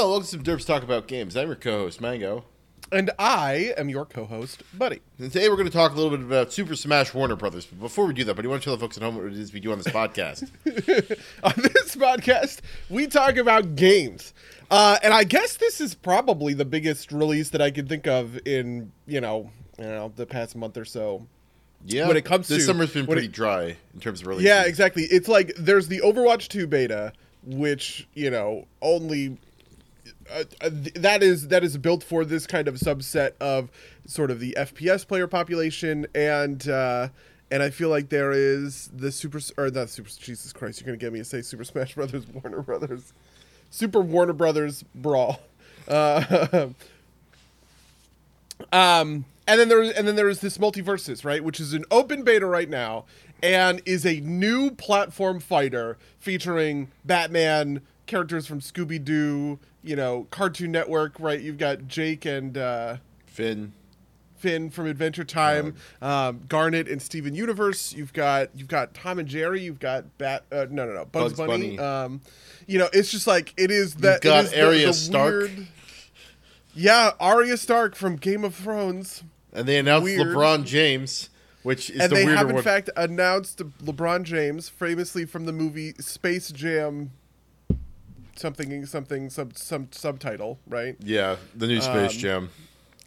Hello, welcome to some Derps Talk About Games. I'm your co-host, Mango. And I am your co-host, Buddy. And today we're going to talk a little bit about Super Smash Warner Brothers. But before we do that, buddy, you want to tell the folks at home what it is we do on this podcast? on this podcast, we talk about games. Uh, and I guess this is probably the biggest release that I can think of in, you know, you know, the past month or so. Yeah. When it comes this to- summer's been pretty it- dry in terms of releases. Yeah, exactly. It's like there's the Overwatch 2 beta, which, you know, only uh, uh, that is that is built for this kind of subset of sort of the FPS player population and uh and I feel like there is the Super or not Super Jesus Christ, you're to get me to say Super Smash Brothers Warner Brothers. Super Warner Brothers Brawl. Uh Um, and then there's and then there is this MultiVersus, right, which is an open beta right now, and is a new platform fighter featuring Batman characters from Scooby Doo, you know, Cartoon Network, right? You've got Jake and uh, Finn. Finn from Adventure Time, um, Garnet and Steven Universe. You've got you've got Tom and Jerry. You've got Bat. Uh, no, no, no, Bugs, Bugs Bunny. Bunny. Um, you know, it's just like it is that. got it is the- Arya the Stark. weird- yeah, Arya Stark from Game of Thrones. And they announced Weird. LeBron James, which is and the they have in one. fact announced LeBron James, famously from the movie Space Jam, something something some some subtitle, right? yeah, the new Space Um, Jam.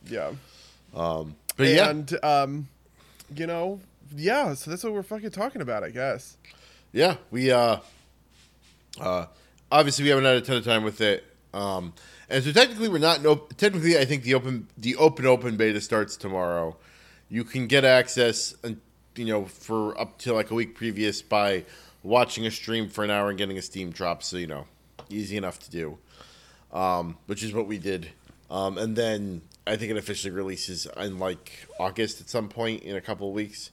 Yeah, Um, but yeah, and um, you know, yeah. So that's what we're fucking talking about, I guess. yeah, we uh, uh, obviously we haven't had a ton of time with it. Um, and so technically we're not no technically I think the open the open open beta starts tomorrow. You can get access and you know for up to like a week previous by watching a stream for an hour and getting a Steam drop, so you know, easy enough to do. Um, which is what we did. Um, and then I think it officially releases in like August at some point in a couple of weeks.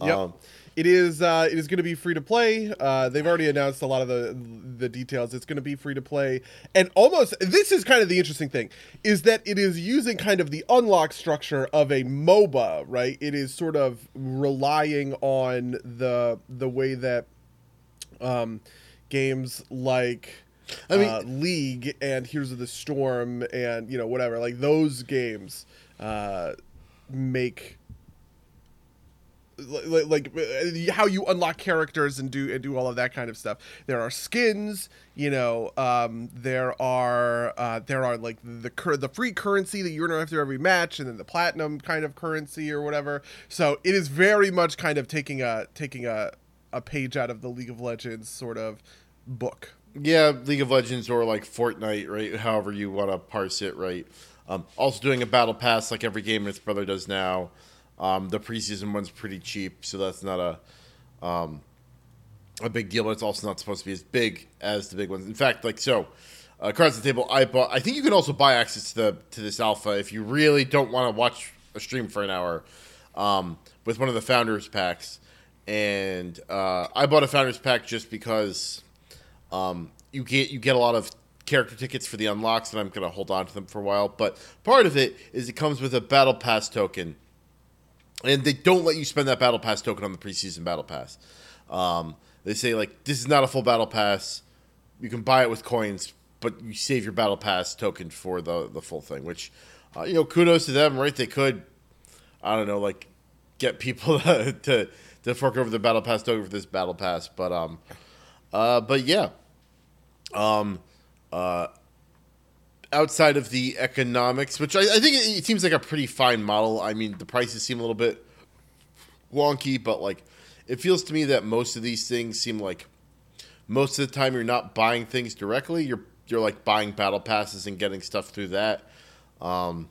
Yep. Um, it is uh, it is going to be free to play. Uh, they've already announced a lot of the the details. It's going to be free to play, and almost this is kind of the interesting thing is that it is using kind of the unlock structure of a MOBA, right? It is sort of relying on the the way that um, games like I mean- uh, League and Heroes of the Storm and you know whatever like those games uh, make like, like uh, how you unlock characters and do and do all of that kind of stuff. There are skins, you know. Um, there are uh, there are like the cur- the free currency that you earn after every match, and then the platinum kind of currency or whatever. So it is very much kind of taking a taking a a page out of the League of Legends sort of book. Yeah, League of Legends or like Fortnite, right? However you want to parse it, right? Um, also doing a battle pass like every game its brother does now. Um, the preseason one's pretty cheap, so that's not a um, a big deal. But it's also not supposed to be as big as the big ones. In fact, like so, uh, the table. I bought. I think you can also buy access to the to this alpha if you really don't want to watch a stream for an hour um, with one of the founders packs. And uh, I bought a founders pack just because um, you get you get a lot of character tickets for the unlocks, and I'm gonna hold on to them for a while. But part of it is it comes with a battle pass token, and they don't let you spend that battle pass token on the preseason battle pass. Um, they say like this is not a full battle pass. You can buy it with coins, but you save your battle pass token for the the full thing. Which, uh, you know, kudos to them, right? They could, I don't know, like get people to to, to fork over the battle pass token for this battle pass, but um, uh, but yeah, um, uh, outside of the economics, which I, I think it, it seems like a pretty fine model. I mean, the prices seem a little bit wonky, but like it feels to me that most of these things seem like most of the time you're not buying things directly. You're you're like buying battle passes and getting stuff through that, um,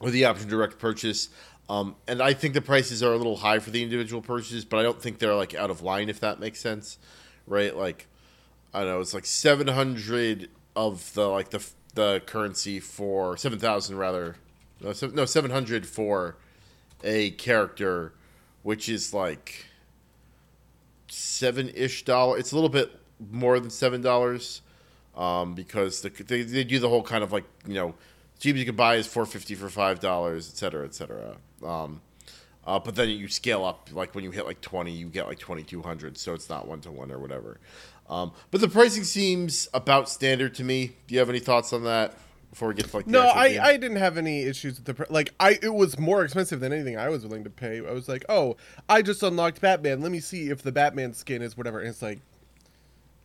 with the option direct purchase. Um, and I think the prices are a little high for the individual purchases, but I don't think they're like out of line if that makes sense, right? Like I don't know, it's like seven hundred of the like the the currency for seven thousand rather, no, no seven hundred for a character, which is like seven ish dollar. It's a little bit more than seven dollars, um, because the, they they do the whole kind of like you know, cheapest you can buy is four fifty for five dollars, et cetera, et cetera. Um, uh, but then you scale up, like when you hit like twenty, you get like twenty two hundred, so it's not one to one or whatever. Um, but the pricing seems about standard to me. Do you have any thoughts on that before we get to like the No, I, game? I didn't have any issues with the pr- like I it was more expensive than anything I was willing to pay. I was like, "Oh, I just unlocked Batman. Let me see if the Batman skin is whatever." And it's like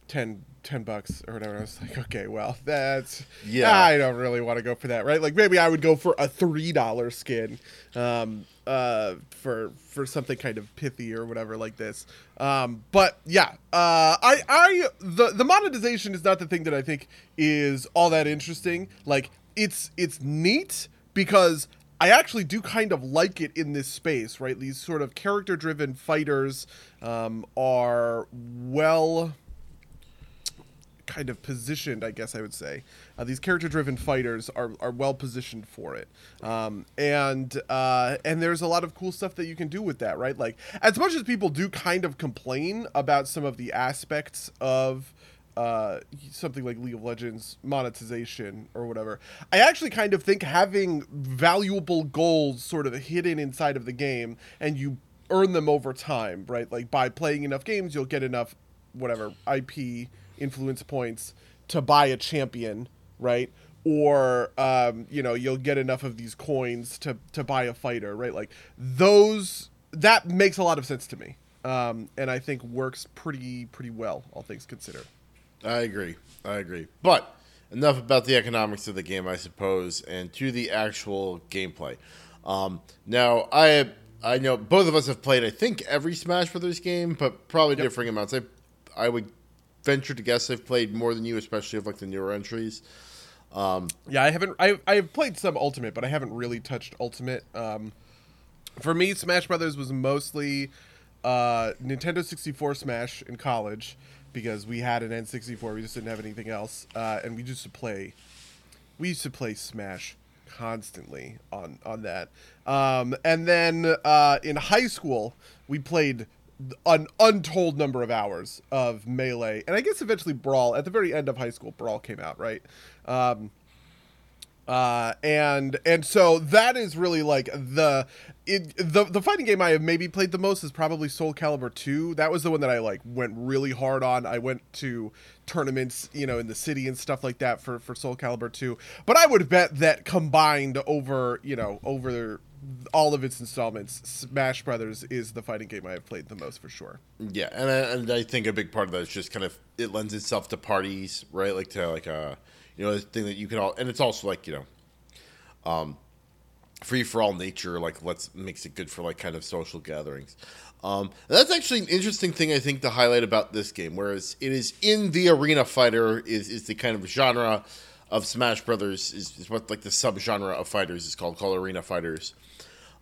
10 10 bucks or whatever. I was like, "Okay, well, that's Yeah. I don't really want to go for that, right? Like maybe I would go for a $3 skin um uh for for something kind of pithy or whatever like this. Um but yeah, uh I I the the monetization is not the thing that I think is all that interesting. Like it's it's neat because I actually do kind of like it in this space, right? These sort of character driven fighters um, are well kind of positioned, I guess I would say. Uh, these character-driven fighters are, are well positioned for it, um, and uh, and there's a lot of cool stuff that you can do with that, right? Like as much as people do kind of complain about some of the aspects of uh, something like League of Legends monetization or whatever, I actually kind of think having valuable goals sort of hidden inside of the game and you earn them over time, right? Like by playing enough games, you'll get enough whatever IP influence points to buy a champion, right? Or um, you know, you'll get enough of these coins to to buy a fighter, right? Like those that makes a lot of sense to me. Um, and I think works pretty pretty well, all things considered. I agree. I agree. But enough about the economics of the game, I suppose, and to the actual gameplay. Um, now, I I know both of us have played, I think, every Smash Brothers game, but probably differing amounts. I I would venture to guess I've played more than you, especially of like the newer entries. Yeah, I haven't. I I've played some Ultimate, but I haven't really touched Ultimate. Um, for me, Smash Brothers was mostly uh, Nintendo 64 Smash in college because we had an N64. We just didn't have anything else, uh, and we used to play. We used to play Smash constantly on on that. Um, and then uh, in high school, we played an untold number of hours of melee, and I guess eventually Brawl. At the very end of high school, Brawl came out, right? Um, uh, and and so that is really like the it, the the fighting game I have maybe played the most is probably Soul Calibur 2. That was the one that I like went really hard on. I went to tournaments, you know, in the city and stuff like that for for Soul Calibur 2. But I would bet that combined over, you know, over all of its installments, Smash Brothers is the fighting game I have played the most for sure. Yeah, and I, and I think a big part of that is just kind of it lends itself to parties, right? Like to like a you know a thing that you can all, and it's also like you know, um, free for all nature. Like let's makes it good for like kind of social gatherings. Um, that's actually an interesting thing I think to highlight about this game. Whereas it is in the arena fighter is is the kind of genre of Smash Brothers is, is what like the subgenre of fighters is called called arena fighters.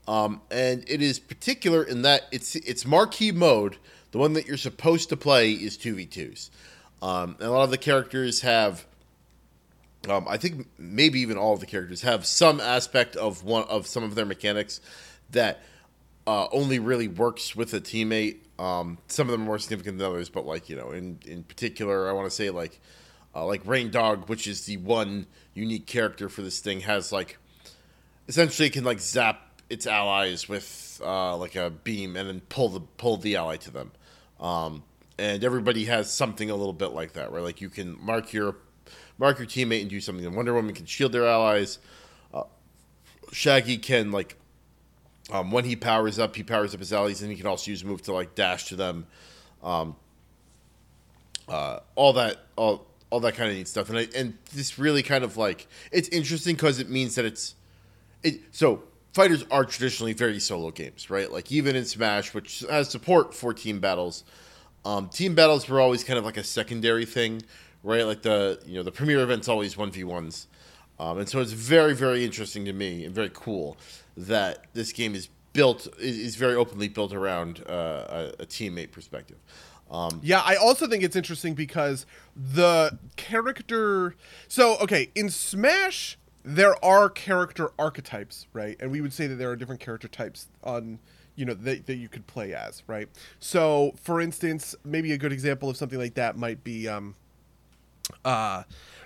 Um, and it is particular in that it's it's marquee mode. The one that you're supposed to play is two v twos. Um, and a lot of the characters have, um, I think maybe even all of the characters have some aspect of one of some of their mechanics that uh, only really works with a teammate. Um, some of them are more significant than others, but like you know, in in particular, I want to say like uh, like Reindog, which is the one unique character for this thing, has like essentially can like zap its allies with uh, like a beam and then pull the pull the ally to them. Um, and everybody has something a little bit like that, right? Like you can mark your mark your teammate and do something. And Wonder Woman can shield their allies. Uh, Shaggy can like um, when he powers up, he powers up his allies, and he can also use a move to like dash to them. Um, uh, all that all all that kind of neat stuff, and I, and this really kind of like it's interesting because it means that it's it. So fighters are traditionally very solo games, right? Like even in Smash, which has support for team battles, um, team battles were always kind of like a secondary thing, right? Like the you know the premier event's always one v ones, um, and so it's very very interesting to me and very cool that this game is built is, very openly built around uh, a, a teammate perspective. Um, Yeah, I also think it's interesting because the character. So, okay, in Smash, there are character archetypes, right? And we would say that there are different character types on, you know, that, that you could play as, right? So, for instance, maybe a good example of something like that might be um, uh,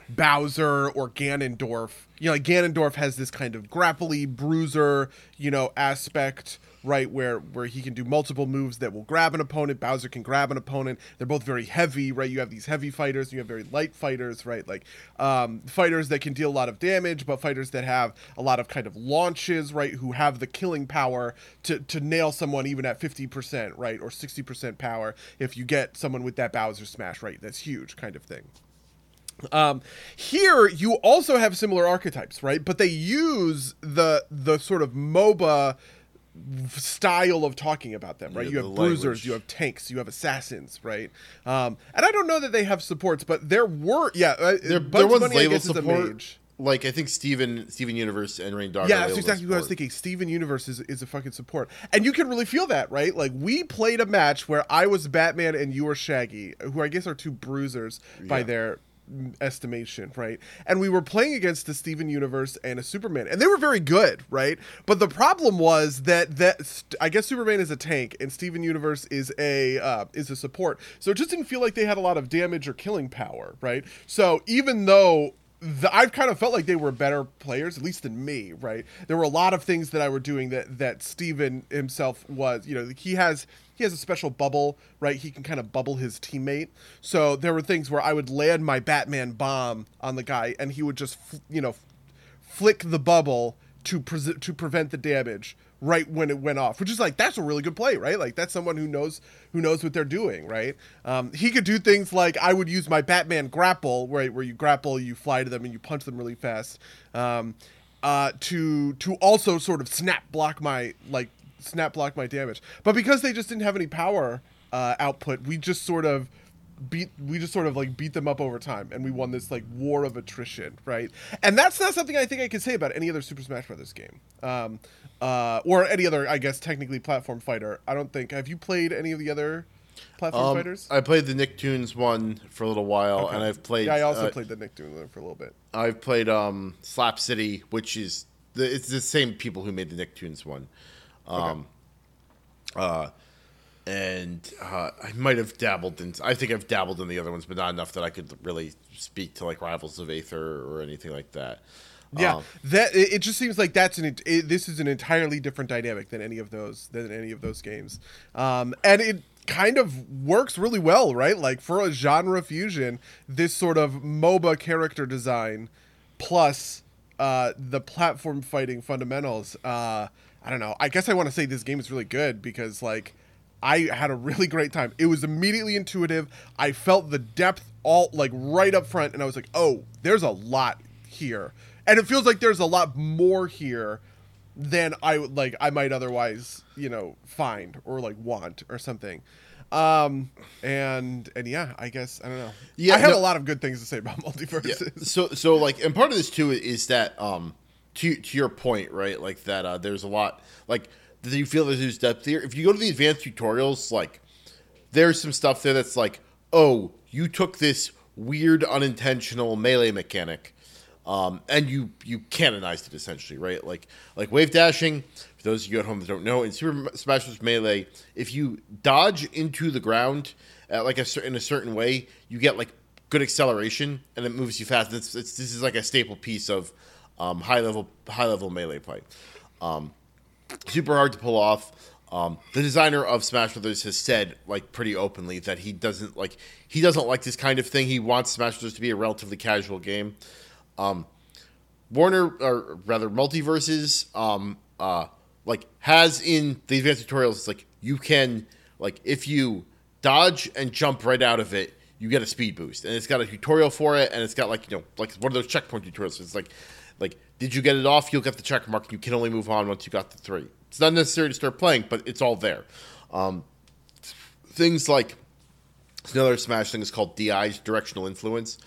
Bowser or Ganondorf. You know, like Ganondorf has this kind of grapply bruiser, you know, aspect right? Where where he can do multiple moves that will grab an opponent. Bowser can grab an opponent. They're both very heavy, right? You have these heavy fighters, you have very light fighters, right? Like um, fighters that can deal a lot of damage, but fighters that have a lot of kind of launches, right? Who have the killing power to to nail someone even at fifty percent, right, or sixty percent power. If you get someone with that Bowser smash, right, that's huge, kind of thing. Um, here you also have similar archetypes, right? But they use the the sort of MOBA style of talking about them, right? Yeah, you have bruisers, language. you have tanks, you have assassins, right? Um, and I don't know that they have supports, but there were, yeah, uh, There, there was label support. Like I think Steven Steven Universe and Reindog. Yeah, that's exactly what I was thinking. Steven Universe is, is a fucking support. And you can really feel that, right? Like, we played a match where I was Batman and you were Shaggy, who I guess are two bruisers by Yeah. their mm, estimation, right? And we were playing against the Steven Universe and a Superman, and they were very good, right? But the problem was that that I guess Superman is a tank and Steven Universe is a uh, is a support, so it just didn't feel like they had a lot of damage or killing power, right? So even though the, I've kind of felt like they were better players, at least than me, right? There were a lot of things that I were doing that that Steven himself was, you know, he has he has a special bubble, right? He can kind of bubble his teammate. So there were things where I would land my Batman bomb on the guy, and he would just, you know, flick the bubble to pre- to prevent the damage right when it went off which is like that's a really good play right? Like that's someone who knows who knows what they're doing right? Um, he could do things like i would use my batman grapple right where you grapple you fly to them and you punch them really fast um, uh, to to also sort of snap block my like snap block my damage. But because they just didn't have any power uh, output we just sort of beat we just sort of like beat them up over time and we won this like war of attrition right and that's not something i think i could say about any other super smash brothers game um uh or any other i guess technically platform fighter i don't think have you played any of the other platform Um, fighters I played the Nicktoons one for a little while, Okay. and I've played. yeah i also uh, played the nicktoon one for a little bit I've played um, Slap City, which is the, it's the same people who made the Nicktoons one. Um, uh, and uh, I might have dabbled in. I think I've dabbled in the other ones, but not enough that I could really speak to like Rivals of Aether or anything like that. yeah Um, that it, it just seems like that's an it, this is an entirely different dynamic than any of those than any of those games um and it kind of works really well right like for a genre fusion this sort of moba character design plus uh the platform fighting fundamentals uh i don't know i guess i want to say this game is really good because like I had a really great time. It was immediately intuitive. I felt the depth all like right up front, and I was like, "Oh, there's a lot here," and it feels like there's a lot more here than I would like. I might otherwise, you know, find or like want or something. Um, and and yeah, I guess I don't know. Yeah, I have no- a lot of good things to say about yeah. MultiVersus. So so like, and part of this too is that um, to to your point, right? Like that uh, there's a lot like that you feel there's depth here. If you go to the advanced tutorials, like there's some stuff there that's like, oh, you took this weird unintentional melee mechanic, um, and you you canonized it essentially, right? Like like wave dashing. For those of you at home that don't know, in Super Smash Bros. Melee, if you dodge into the ground at like a in a certain way, you get like good acceleration and it moves you fast. It's, it's this is like a staple piece of um, high level high level melee play. Um, super hard to pull off. Um, the designer of Smash Brothers has said, like, pretty openly that he doesn't like he doesn't like this kind of thing. He wants Smash Brothers to be a relatively casual game. Um, Warner, or rather, MultiVersus, um, uh, like has in the advanced tutorials, it's like you can like if you dodge and jump right out of it, you get a speed boost, and it's got a tutorial for it, and it's got like you know like one of those checkpoint tutorials. It's like like did you get it off? You'll get the check mark. You can only move on once you got the three. It's not necessary to start playing, but it's all there. Um, things like another Smash thing is called DI's directional influence,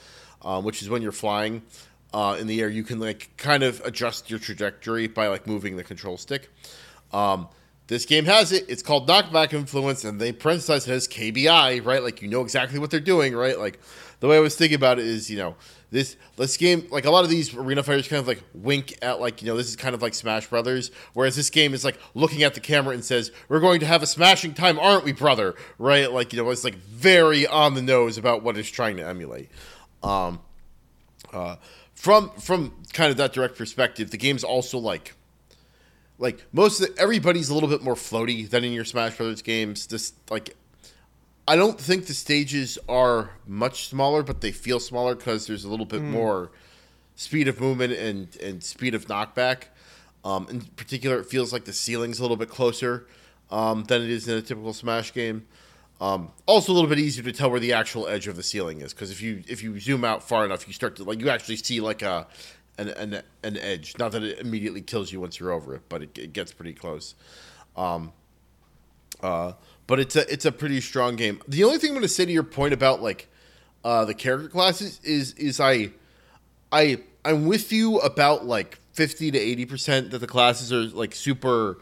um, which is when you're flying uh, in the air, you can like kind of adjust your trajectory by like moving the control stick. Um, this game has it. It's called knockback influence, and they parenthesize it as KBI, right? Like you know exactly what they're doing, right? Like the way I was thinking about it is, you know, this this game, like a lot of these arena fighters, kind of like wink at like you know this is kind of like Smash Brothers, whereas this game is like looking at the camera and says, "We're going to have a smashing time, aren't we, brother?" Right? Like you know, it's like very on the nose about what it's trying to emulate. Um, uh, from from kind of that direct perspective, the game's also like like most of the, everybody's a little bit more floaty than in your Smash Brothers games. This like I don't think the stages are much smaller, but they feel smaller because there's a little bit more speed of movement and and speed of knockback. Um, in particular, it feels like the ceiling's a little bit closer um, than it is in a typical Smash game. Um, also, a little bit easier to tell where the actual edge of the ceiling is because if you if you zoom out far enough, you start to like you actually see like a an an, an edge. Not that it immediately kills you once you're over it, but it, it gets pretty close. Um, uh, but it's a it's a pretty strong game. The only thing I'm going to say to your point about like uh, the character classes is is I I I'm with you about like 50 to 80 percent that the classes are like super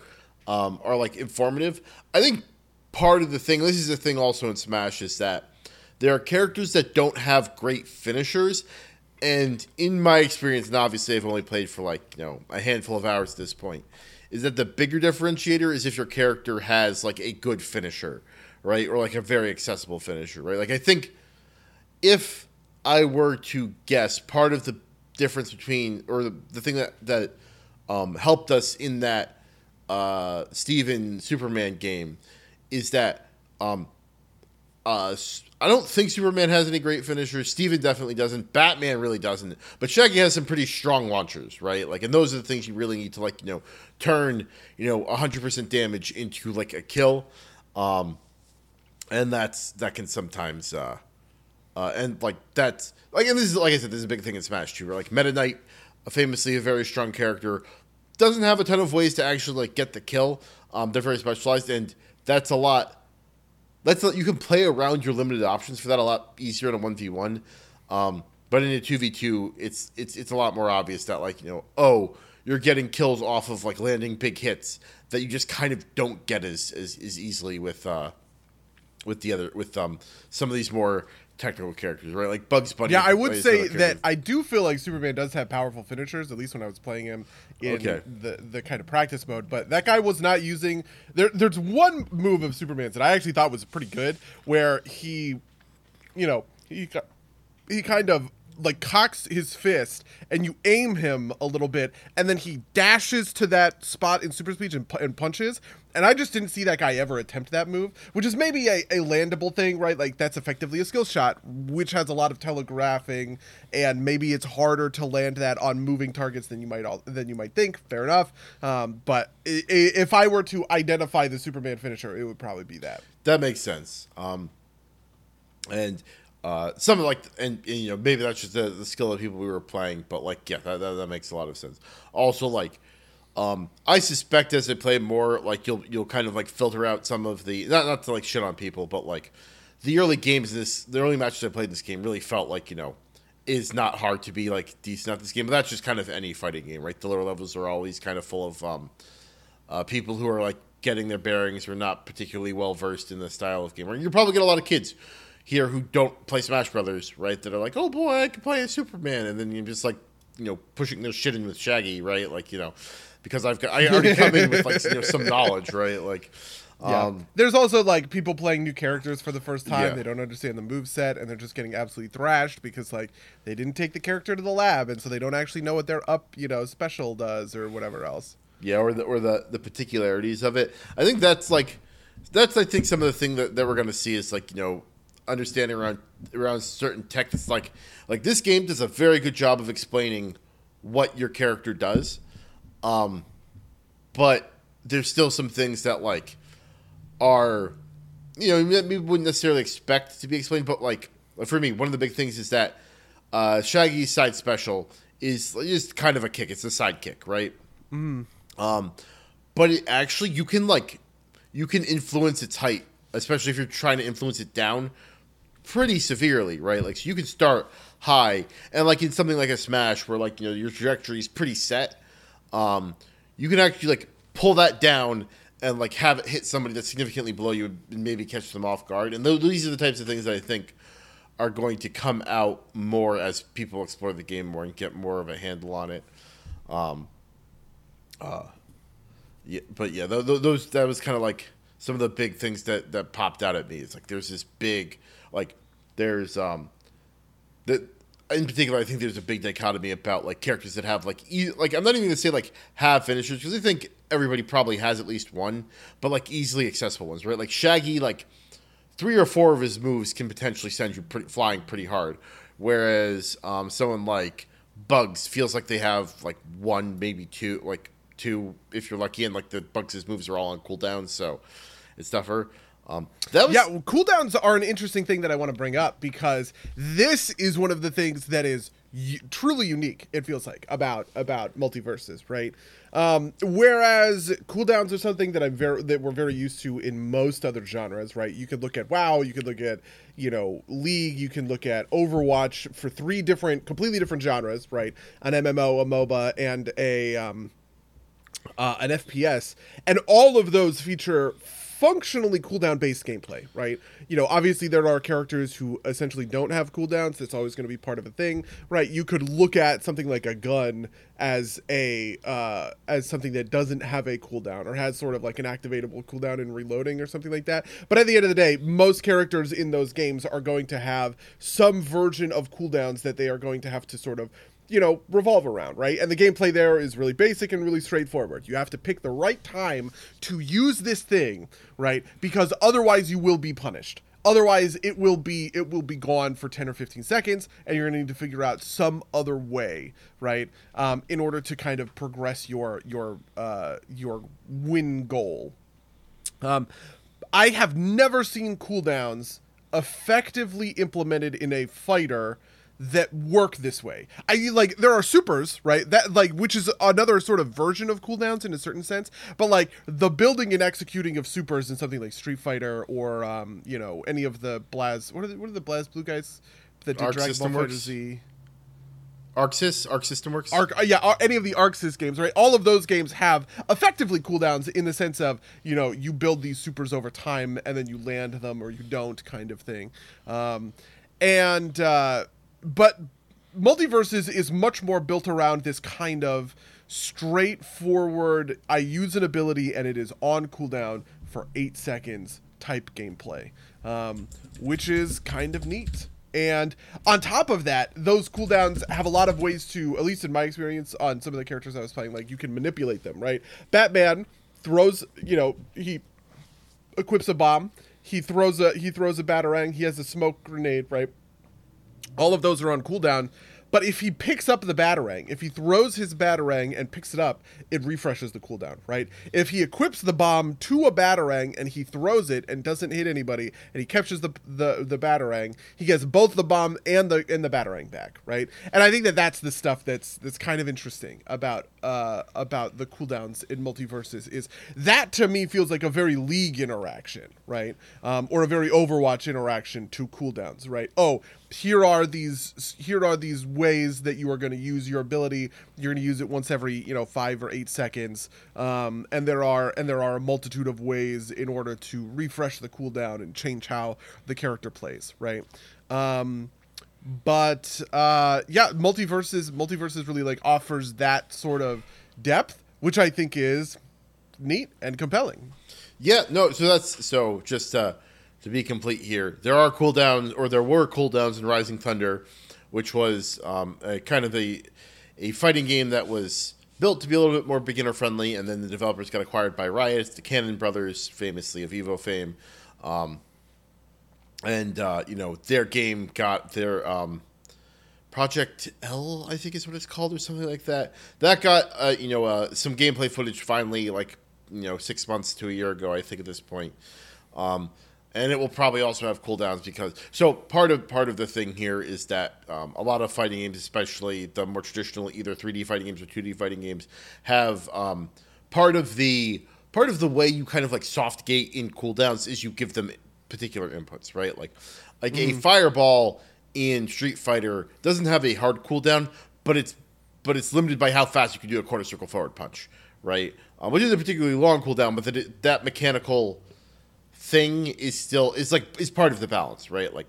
um, are like informative. I think part of the thing this is the thing also in Smash is that there are characters that don't have great finishers. And in my experience, and obviously I've only played for like, you know, a handful of hours at this point, is that the bigger differentiator is if your character has like a good finisher, right? Or like a very accessible finisher, right? Like I think if I were to guess, part of the difference between or the, the thing that that um, helped us in that uh, Steven Superman game is that um, uh, I don't think Superman has any great finishers. Steven definitely doesn't. Batman really doesn't. But Shaggy has some pretty strong launchers, right? Like, and those are the things you really need to like, you know, turn, you know, 100% damage into like a kill. Um, and that's that can sometimes uh, uh, and like that's like and this is like I said, this is a big thing in Smash too. Where like Meta Knight, famously a very strong character, doesn't have a ton of ways to actually like get the kill. Um, they're very specialized, and that's a lot. That's you can play around your limited options for that a lot easier in a one v one. Um, but in a two v two, it's it's it's a lot more obvious that like you know oh you're getting kills off of like landing big hits that you just kind of don't get as as, as easily with uh, with the other with um some of these more technical characters, right? Like Bugs Bunny. Yeah, I would say that. I do feel like Superman does have powerful finishers. At least when I was playing him in Okay. the the kind of practice mode. But that guy was not using. There, there's one move of Superman's that I actually thought was pretty good, where he, you know, he he kind of like cocks his fist and you aim him a little bit and then he dashes to that spot in super speed and, and punches and i just didn't see that guy ever attempt that move which is maybe a, a landable thing right like that's effectively a skill shot which has a lot of telegraphing and maybe it's harder to land that on moving targets than you might all than you might think fair enough um, but if i were to identify the superman finisher it would probably be that That makes sense. Um, and uh, like, and, and, you know, maybe that's just the, the skill of people we were playing, but like, yeah, that, that, that makes a lot of sense. Also, like, um, I suspect as I play more, like you'll you'll kind of like filter out some of the not not to like shit on people, but like the early games, this the early matches I played in this game really felt like you know is not hard to be like decent at this game, but that's just kind of any fighting game, right? The lower levels are always kind of full of um, uh, people who are like getting their bearings or not particularly well versed in the style of game. Or you probably get a lot of kids here who don't play Smash Brothers, right? That are like, oh boy, I can play a Superman, and then you're just like, you know, pushing their shit in with Shaggy, right? Like, you know, because I've got I already come in with like you know some knowledge, right? Like, Yeah. um, There's also like people playing new characters for the first time. Yeah. They don't understand the move set and they're just getting absolutely thrashed because like they didn't take the character to the lab and so they don't actually know what their up, you know, special does or whatever else. yeah, or the or the the particularities of it. I think that's like that's I think some of the thing that, that we're gonna see is like you know understanding around around certain tech that's like like this game does a very good job of explaining what your character does um but there's still some things that like are you know that we wouldn't necessarily expect to be explained but like for me one of the big things is that uh shaggy's side special is just kind of a kick. It's a side kick right um, but it actually you can like you can influence its height, especially if you're trying to influence it down pretty severely, right? Like so you can start high. And like in something like a smash where like you know your trajectory is pretty set, um, you can actually like pull that down and like have it hit somebody that's significantly below you and maybe catch them off guard. And those, these are the types of things that I think are going to come out more as people explore the game more and get more of a handle on it. Yeah, but yeah, th- th- those that was kind of like some of the big things that that popped out at me. It's like there's this big like there's um that in particular I think there's a big dichotomy about like characters that have like e- like I'm not even gonna say like have finishers because I think everybody probably has at least one, but like easily accessible ones, right? Like Shaggy, like three or four of his moves can potentially send you pretty, flying pretty hard, whereas um, someone like Bugs feels like they have like one, maybe two, like two if you're lucky, and like the Bugs' moves are all on cooldown, so it's tougher. Um, that was... yeah, well, cooldowns are an interesting thing that I want to bring up because this is one of the things that is truly unique. It feels like about about MultiVersus, right? Um, whereas cooldowns are something that I'm very that we're very used to in most other genres, right? You could look at WoW, you could look at you know League, you can look at Overwatch for three different, completely different genres, right? An MMO, a MOBA, and a um, uh, an FPS, and all of those feature functionally cooldown based gameplay, right? You know, obviously there are characters who essentially don't have cooldowns. That's always going to be part of a thing, right? You could look at something like a gun as a uh, as something that doesn't have a cooldown or has sort of like an activatable cooldown in reloading or something like that. But at the end of the day, most characters in those games are going to have some version of cooldowns that they are going to have to sort of you know, revolve around, right? And the gameplay there is really basic and really straightforward. You have to pick the right time to use this thing, right? Because otherwise you will be punished. Otherwise it will be it will be gone for 10 or 15 seconds and you're going to need to figure out some other way, right? Um, in order to kind of progress your your uh, your win goal. Um, I have never seen cooldowns effectively implemented in a fighter that work this way. I like there are supers, right? That like which is another sort of version of cooldowns in a certain sense, but like the building and executing of supers in something like Street Fighter or um, you know, any of the Blaz what are the, what are the BlazBlue guys that did Arc Dragon Ball Fighter Z? ArcSys, Arc System Works. Arc, uh, yeah, uh, any of the ArcSys games, right? All of those games have effectively cooldowns in the sense of you know you build these supers over time and then you land them or you don't, kind of thing. Um, and uh, but MultiVersus is much more built around this kind of straightforward i use an ability and it is on cooldown for eight seconds type gameplay um, which is kind of neat. And on top of that those cooldowns have a lot of ways to at least in my experience on some of the characters i was playing like you can manipulate them right? Batman throws you know he equips a bomb he throws a he throws a batarang he has a smoke grenade right all of those are on cooldown. But if he picks up the batarang, if he throws his batarang and picks it up, it refreshes the cooldown, right? If he equips the bomb to a batarang and he throws it and doesn't hit anybody, and he captures the the, the batarang, he gets both the bomb and the and the batarang back, right? And I think that that's the stuff that's that's kind of interesting about uh, about the cooldowns in MultiVersus is that to me feels like a very league interaction, right? Um, or a very Overwatch interaction to cooldowns, right? Oh, here are these here are these ways that you are going to use your ability you're going to use it once every you know five or eight seconds um, and there are and there are a multitude of ways in order to refresh the cooldown and change how the character plays right um, but uh, yeah MultiVersus MultiVersus really like offers that sort of depth which i think is neat and compelling yeah no so that's so just uh to be complete here, there are cooldowns, or there were cooldowns in Rising Thunder, which was um, a, kind of a, a fighting game that was built to be a little bit more beginner friendly, and then the developers got acquired by Riot. The Cannon Brothers, famously of Evo fame. Um, and, uh, you know, their game got their. Um, Project L, I think is what it's called, or something like that. That got uh, you know uh, some gameplay footage finally, like you know six months to a year ago, I think at this point. Um, and it will probably also have cooldowns because so part of part of the thing here is that um, a lot of fighting games, especially the more traditional either 3D fighting games or 2D fighting games, have um, part of the part of the way you kind of like soft gate in cooldowns is you give them particular inputs, right? Like like mm. a fireball in Street Fighter doesn't have a hard cooldown, but it's but it's limited by how fast you can do a quarter circle forward punch, right? Um, which is a particularly long cooldown, but that that mechanical thing is still is like is part of the balance, right? Like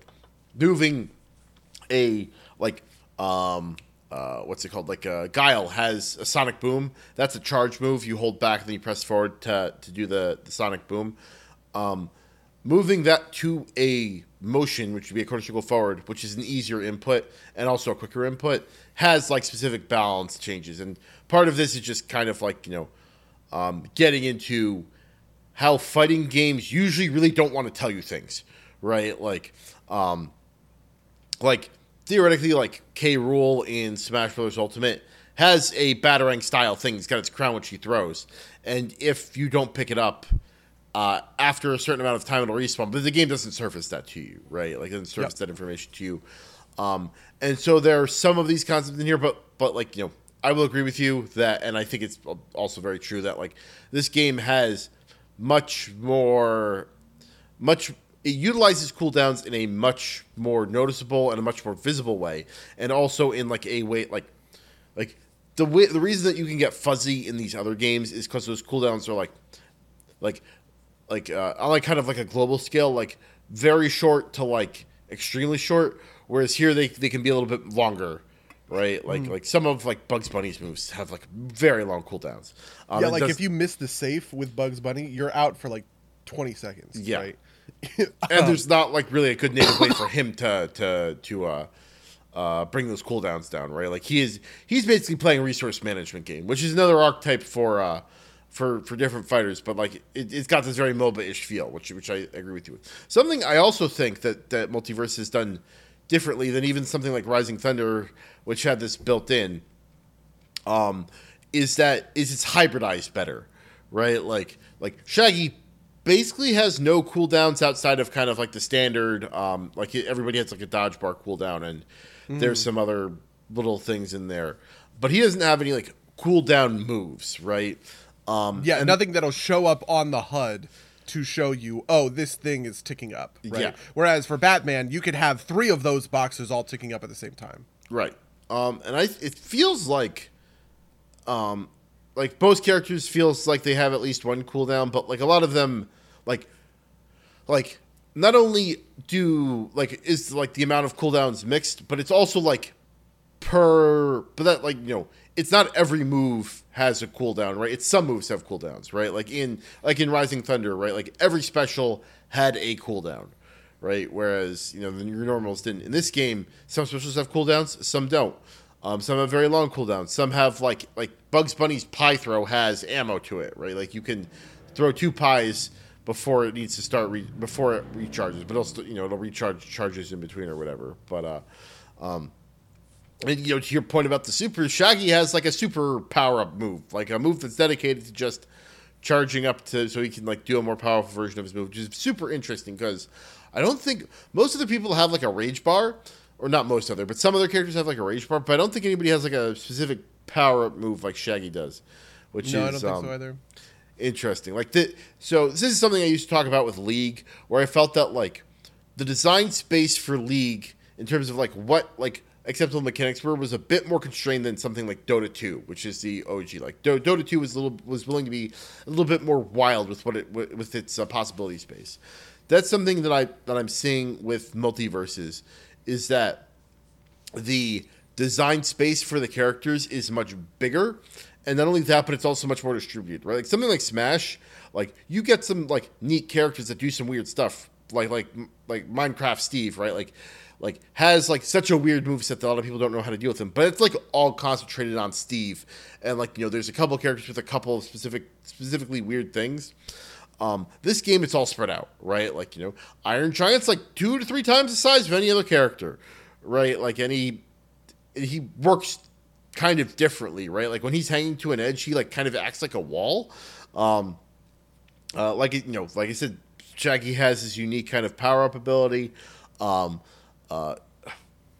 moving a like um uh, what's it called? Like uh, Guile has a sonic boom. That's a charge move. You hold back and then you press forward to to do the, the sonic boom. Um, moving that to a motion, which would be a quarter circle forward, which is an easier input and also a quicker input, has like specific balance changes. And part of this is just kind of like you know um, getting into how fighting games usually really don't want to tell you things, right? Like, um, like theoretically, like K. Rool in Smash Bros. Ultimate has a batarang style thing. It's got its crown which he throws, and if you don't pick it up. Uh, after a certain amount of time, it'll respawn, but the game doesn't surface that to you, right? Like, it doesn't surface Yep. that information to you. Um, and so there are some of these concepts in here, but but like you know, I will agree with you that, and I think it's also very true that like this game has much more, much it utilizes cooldowns in a much more noticeable and a much more visible way, and also in like a way like like the way the reason that you can get fuzzy in these other games is because those cooldowns are like like like uh, on like kind of like a global scale, like very short to like extremely short. Whereas here they they can be a little bit longer, right? Like like some of like Bugs Bunny's moves have like very long cooldowns. Um, yeah, like does- if you miss the safe with Bugs Bunny, you're out for like 20 seconds. Yeah. Right? and there's not like really a good native way for him to to to uh uh bring those cooldowns down, right? Like he is he's basically playing resource management game, which is another archetype for uh for for different fighters, but like it, it's got this very MOBA-ish feel, which which I agree with you with. Something I also think that that Multiverse has done differently than even something like Rising Thunder, which had this built in, um, is that is it's hybridized better, right? Like like Shaggy basically has no cooldowns outside of kind of like the standard, um, like everybody has like a dodge bar cooldown, and there's some other little things in there, but he doesn't have any like cooldown moves, right? Um, Yeah, nothing that'll show up on the HUD to show you, oh, this thing is ticking up. Right. Yeah. Whereas for Batman, you could have three of those boxes all ticking up at the same time. Right. Um, and I it feels like um like most characters feels like they have at least one cooldown, but like a lot of them like like not only do like is like the amount of cooldowns mixed, but it's also like per but that like you know it's not every move has a cooldown right? It's some moves have cooldowns right? Like in like in rising thunder right? Like every special had a cooldown right? Whereas you know the your normals didn't. In this game some specials have cooldowns some don't. Um, some have very long cooldowns. Some have like like bugs bunny's pie throw has ammo to it right? Like you can throw two pies before it needs to start re- before it recharges but it'll st- you know it'll recharge charges in between or whatever. But uh and, you know, to your point about the super, Shaggy has like a super power up move, like a move that's dedicated to just charging up to so he can like do a more powerful version of his move, which is super interesting because I don't think most of the people have like a rage bar, or not most other, but some other characters have like a rage bar, but I don't think anybody has like a specific power up move like Shaggy does, which No, is I don't think um, so either. interesting. Like the so this is something I used to talk about with League, where I felt that like the design space for League in terms of like what like acceptable mechanics were was a bit more constrained than something like Dota 2, which is the OG. Like Do- Dota 2 was a little was willing to be a little bit more wild with what it with its uh, possibility space. That's something that I that I'm seeing with MultiVersus is that the design space for the characters is much bigger and not only that but it's also much more distributed right like something like smash like you get some like neat characters that do some weird stuff like like like minecraft steve right like like has like such a weird moveset that a lot of people don't know how to deal with him but it's like all concentrated on steve and like you know there's a couple characters with a couple of specific specifically weird things um, this game it's all spread out, right? Like you know, Iron Giant's like two to three times the size of any other character, right? Like any, he works kind of differently, right? Like when he's hanging to an edge, he like kind of acts like a wall. Um, uh, like you know, like I said, Shaggy has his unique kind of power up ability. Um, uh,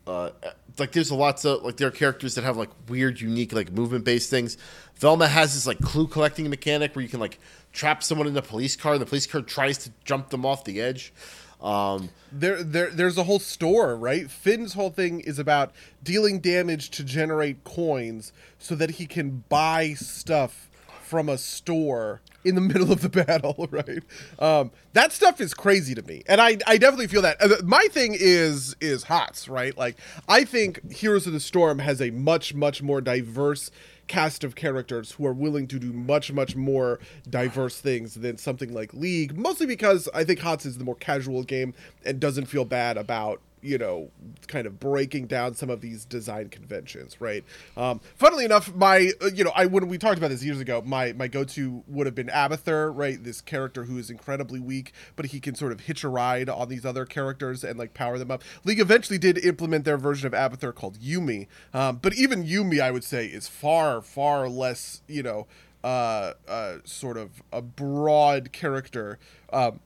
uh, like there's lots of like there are characters that have like weird, unique like movement based things. Velma has this like clue collecting mechanic where you can like trap someone in a police car. and The police car tries to jump them off the edge. Um, There, there, there's a whole store, right? Finn's whole thing is about dealing damage to generate coins so that he can buy stuff from a store in the middle of the battle, right? Um, that stuff is crazy to me, and I, I definitely feel that. Uh, My thing is is HOTS, right? Like I think Heroes of the Storm has a much much more diverse cast of characters who are willing to do much much more diverse things than something like League, mostly because I think HOTS is the more casual game and doesn't feel bad about you know, kind of breaking down some of these design conventions, right? Um, funnily enough, my, uh, you know, I when we talked about this years ago, my my go to would have been Abathur, right? This character who is incredibly weak, but he can sort of hitch a ride on these other characters and like power them up. League eventually did implement their version of Abathur called Yuumi, um, but even Yuumi, I would say, is far far less, you know. Uh, uh, sort of a broad character um,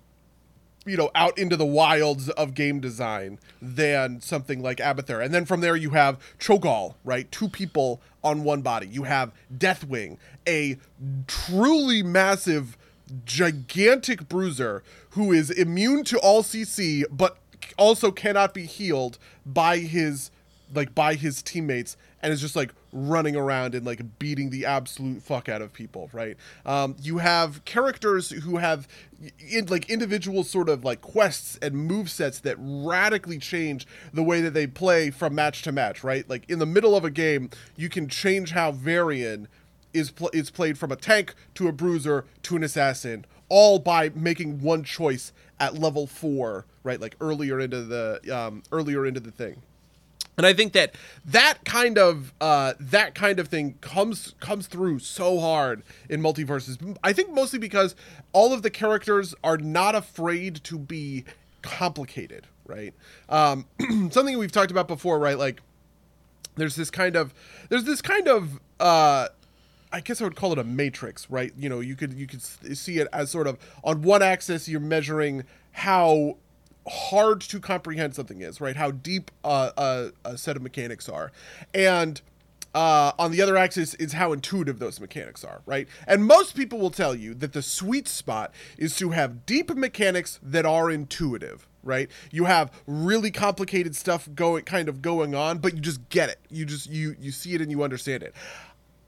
you know out into the wilds of game design than something like Abathur. And then from there you have Cho'Gall, right? Two people on one body. You have Deathwing, a truly massive gigantic bruiser who is immune to all CC but also cannot be healed by his like by his teammates and is just like running around and like beating the absolute fuck out of people right? Um, you have characters who have in, like individual sort of like quests and move sets that radically change the way that they play from match to match right? Like in the middle of a game you can change how varian is pl- is played from a tank to a bruiser to an assassin all by making one choice at level four right? Like earlier into the um, earlier into the thing and I think that that kind of uh, that kind of thing comes comes through so hard in MultiVersus. I think mostly because all of the characters are not afraid to be complicated, right? Um, something we've talked about before, right? Like there's this kind of there's this kind of uh, I guess I would call it a matrix, right? You know, you could you could see it as sort of on one axis you're measuring how hard to comprehend something is, right? How deep uh, a, a set of mechanics are, and uh, on the other axis is how intuitive those mechanics are, right? And most people will tell you that the sweet spot is to have deep mechanics that are intuitive, right? You have really complicated stuff going kind of going on, but you just get it. You just you you see it and you understand it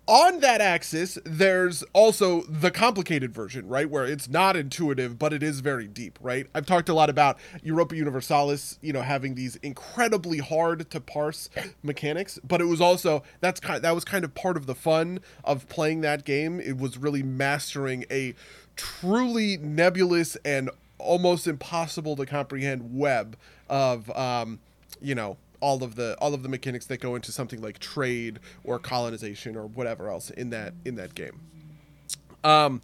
on that axis, there's also the complicated version, right? Where it's not intuitive, but it is very deep, right? I've talked a lot about Europa Universalis, you know, having these incredibly hard to parse mechanics, but it was also that's kind of, that was kind of part of the fun of playing that game. It was really mastering a truly nebulous and almost impossible to comprehend web of um, you know all of the all of the mechanics that go into something like trade or colonization or whatever else in that in that game. Um,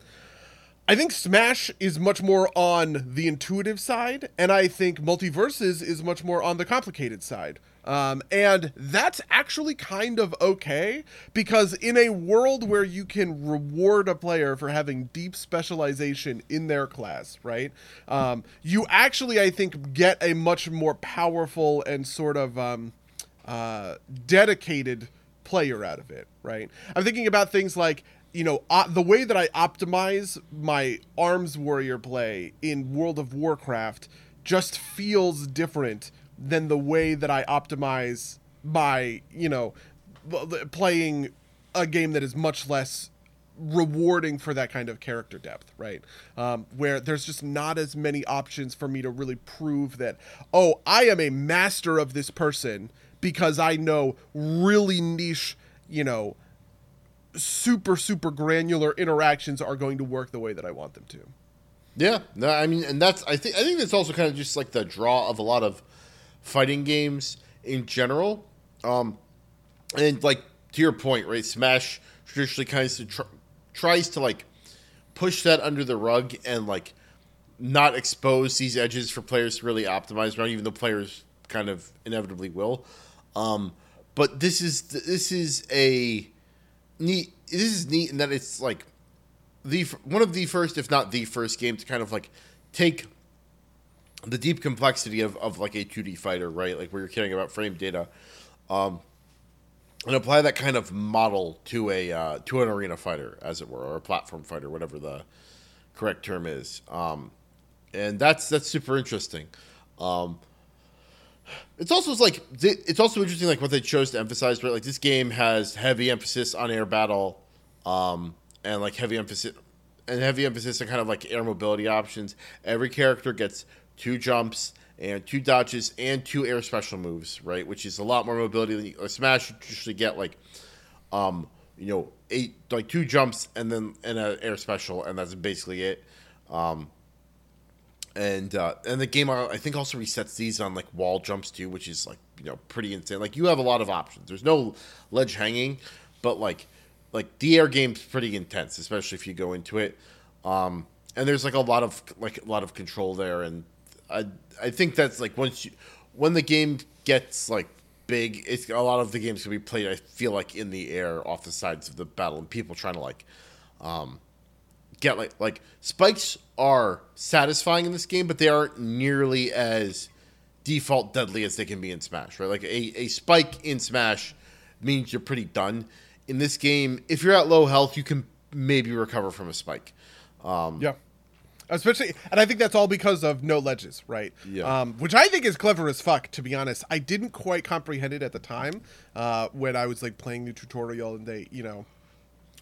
I think Smash is much more on the intuitive side, and I think MultiVersus is much more on the complicated side. Um, and that's actually kind of okay because in a world where you can reward a player for having deep specialization in their class, right? Um, you actually, I think, get a much more powerful and sort of um, uh, dedicated player out of it, right? I'm thinking about things like you know uh, the way that I optimize my arms warrior play in World of Warcraft just feels different than the way that I optimize by, you know, playing a game that is much less rewarding for that kind of character depth, right? Um, where there's just not as many options for me to really prove that, oh, I am a master of this person because I know really niche, you know, super super granular interactions are going to work the way that I want them to. Yeah, no, I mean, and that's I think I think that's also kind of just like the draw of a lot of fighting games in general. Um, and like to your point, right? Smash traditionally kind of tr- tries to like push that under the rug and like not expose these edges for players to really optimize around, even though players kind of inevitably will. Um, but this is this is a neat. This is neat in that it's like the one of the first, if not the first, game to kind of like take the deep complexity of, of like a 2D fighter, right? Like where you're caring about frame data, um, and apply that kind of model to a uh, to an arena fighter, as it were, or a platform fighter, whatever the correct term is. Um, and that's that's super interesting. Um, it's also like it's also interesting, like what they chose to emphasize, right? Like this game has heavy emphasis on air battle, um, and like heavy emphasis and heavy emphasis on kind of like air mobility options. Every character gets two jumps and two dodges and two air special moves, right? Which is a lot more mobility than you, a Smash. You usually get like, um, you know, eight like two jumps and then and an air special, and that's basically it. Um, and uh, and the game I think also resets these on like wall jumps too, which is like you know pretty insane. Like you have a lot of options. There's no ledge hanging, but like like the air game's pretty intense, especially if you go into it. Um, and there's like a lot of like a lot of control there, and I I think that's like once you when the game gets like big, it's a lot of the games can be played. I feel like in the air off the sides of the battle, and people trying to like um, get like like spikes are satisfying in this game, but they aren't nearly as default deadly as they can be in Smash. Right, like a, a spike in Smash means you're pretty done. In this game, if you're at low health, you can maybe recover from a spike. Um, yeah. Especially, and I think that's all because of no ledges, right? Yeah. Um, which I think is clever as fuck, to be honest. I didn't quite comprehend it at the time uh, when I was like playing the tutorial and they, you know,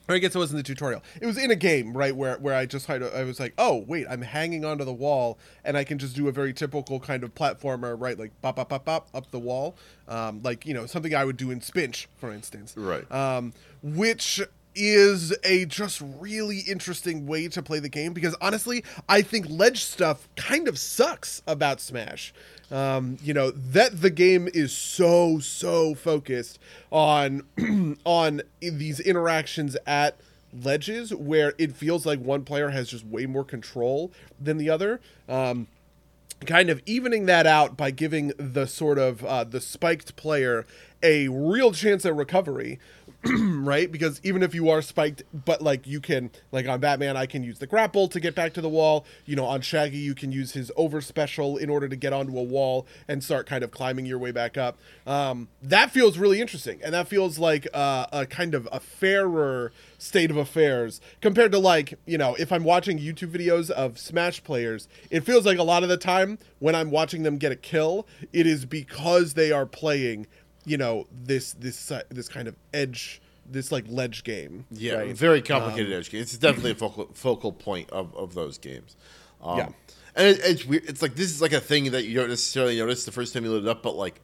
or I guess it wasn't the tutorial. It was in a game, right, where where I just had I was like, oh wait, I'm hanging onto the wall, and I can just do a very typical kind of platformer, right, like pop, pop, pop, pop up the wall, um, like you know something I would do in Spinch, for instance, Right. Um, which is a just really interesting way to play the game because honestly, I think ledge stuff kind of sucks about Smash. Um, you know that the game is so so focused on on these interactions at ledges where it feels like one player has just way more control than the other. Um, kind of evening that out by giving the sort of uh, the spiked player a real chance at recovery right? Because even if you are spiked but like you can like on batman i can use the grapple to get back to the wall. You know on shaggy you can use his over special in order to get onto a wall and start kind of climbing your way back up. Um, that feels really interesting and that feels like a kind of a fairer state of affairs compared to like you know if i'm watching youtube videos of smash players it feels like a lot of the time when i'm watching them get a kill it is because they are playing you know this this uh, this kind of edge this like ledge game Yeah, right? very complicated edge game. It's definitely a focal, focal point of, of those games. Um, Yeah. and it, it's weird. It's like this is like a thing that you don't necessarily notice the first time you load it up, but like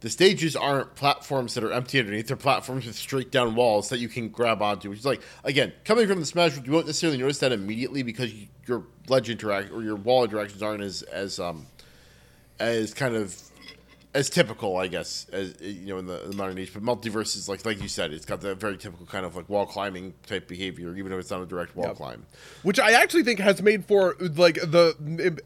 the stages aren't platforms that are empty underneath; they're platforms with straight down walls that you can grab onto. Which is like again coming from the Smash, World, you won't necessarily notice that immediately because you, your ledge interact or your wall interactions aren't as as um as kind of as typical, I guess, as you know in the, the modern age. But MultiVersus is like like you said, it's got that very typical kind of like wall climbing type behavior, even if it's not a direct wall Yep. climb. which I actually think has made for like the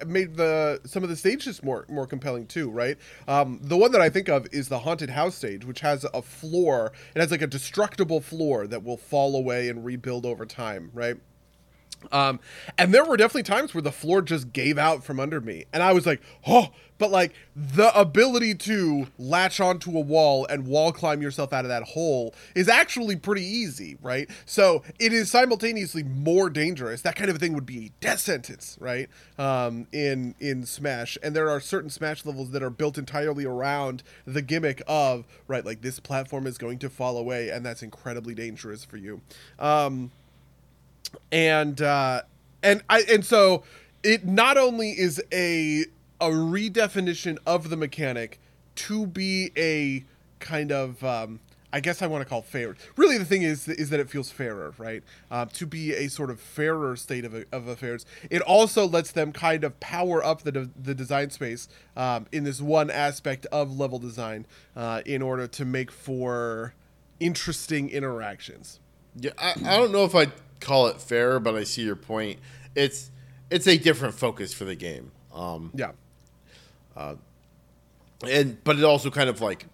made the some of the stages more more compelling too, right? Um, the one that I think of is the haunted house stage, which has a floor. It has like a destructible floor that will fall away and rebuild over time, right? Um, and there were definitely times where the floor just gave out from under me, and I was like, "Oh!" But like the ability to latch onto a wall and wall climb yourself out of that hole is actually pretty easy, right? So it is simultaneously more dangerous. That kind of thing would be a death sentence, right? Um, in in Smash, and there are certain Smash levels that are built entirely around the gimmick of right, like this platform is going to fall away, and that's incredibly dangerous for you. Um, and uh, and I and so it not only is a a redefinition of the mechanic to be a kind of um, I guess I want to call fair. Really, the thing is is that it feels fairer, right? Uh, to be a sort of fairer state of, of affairs. It also lets them kind of power up the de- the design space um, in this one aspect of level design uh, in order to make for interesting interactions. Yeah, I, I don't know if I'd call it fair, but I see your point. It's it's a different focus for the game. Um, Yeah. Uh, and but it also kind of like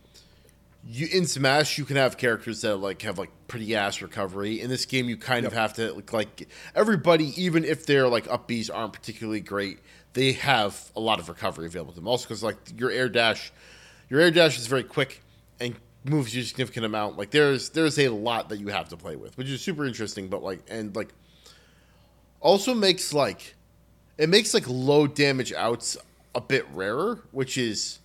you in Smash you can have characters that like have like pretty ass recovery. In this game, you kind of have to like, like everybody, even if their like up Bs aren't particularly great, they have a lot of recovery available to them. Also, because like your air dash, your air dash is very quick and moves you a significant amount. Like there's there's a lot that you have to play with, which is super interesting. But like and like also makes like it makes like low damage outs a bit rarer, which is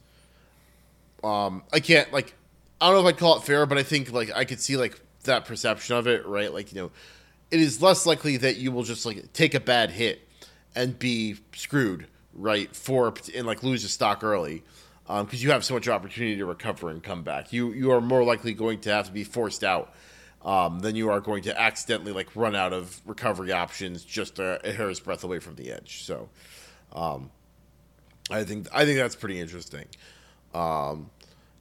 um I can't like I don't know if I'd call it fair, but I think like I could see like that perception of it, right? Like, you know, it is less likely that you will just like take a bad hit and be screwed, right? For and like lose a stock early. Um, because you have so much opportunity to recover and come back. You you are more likely going to have to be forced out um, than you are going to accidentally like run out of recovery options just a, a hair's breadth away from the edge. So Um, I think I think that's pretty interesting. Um,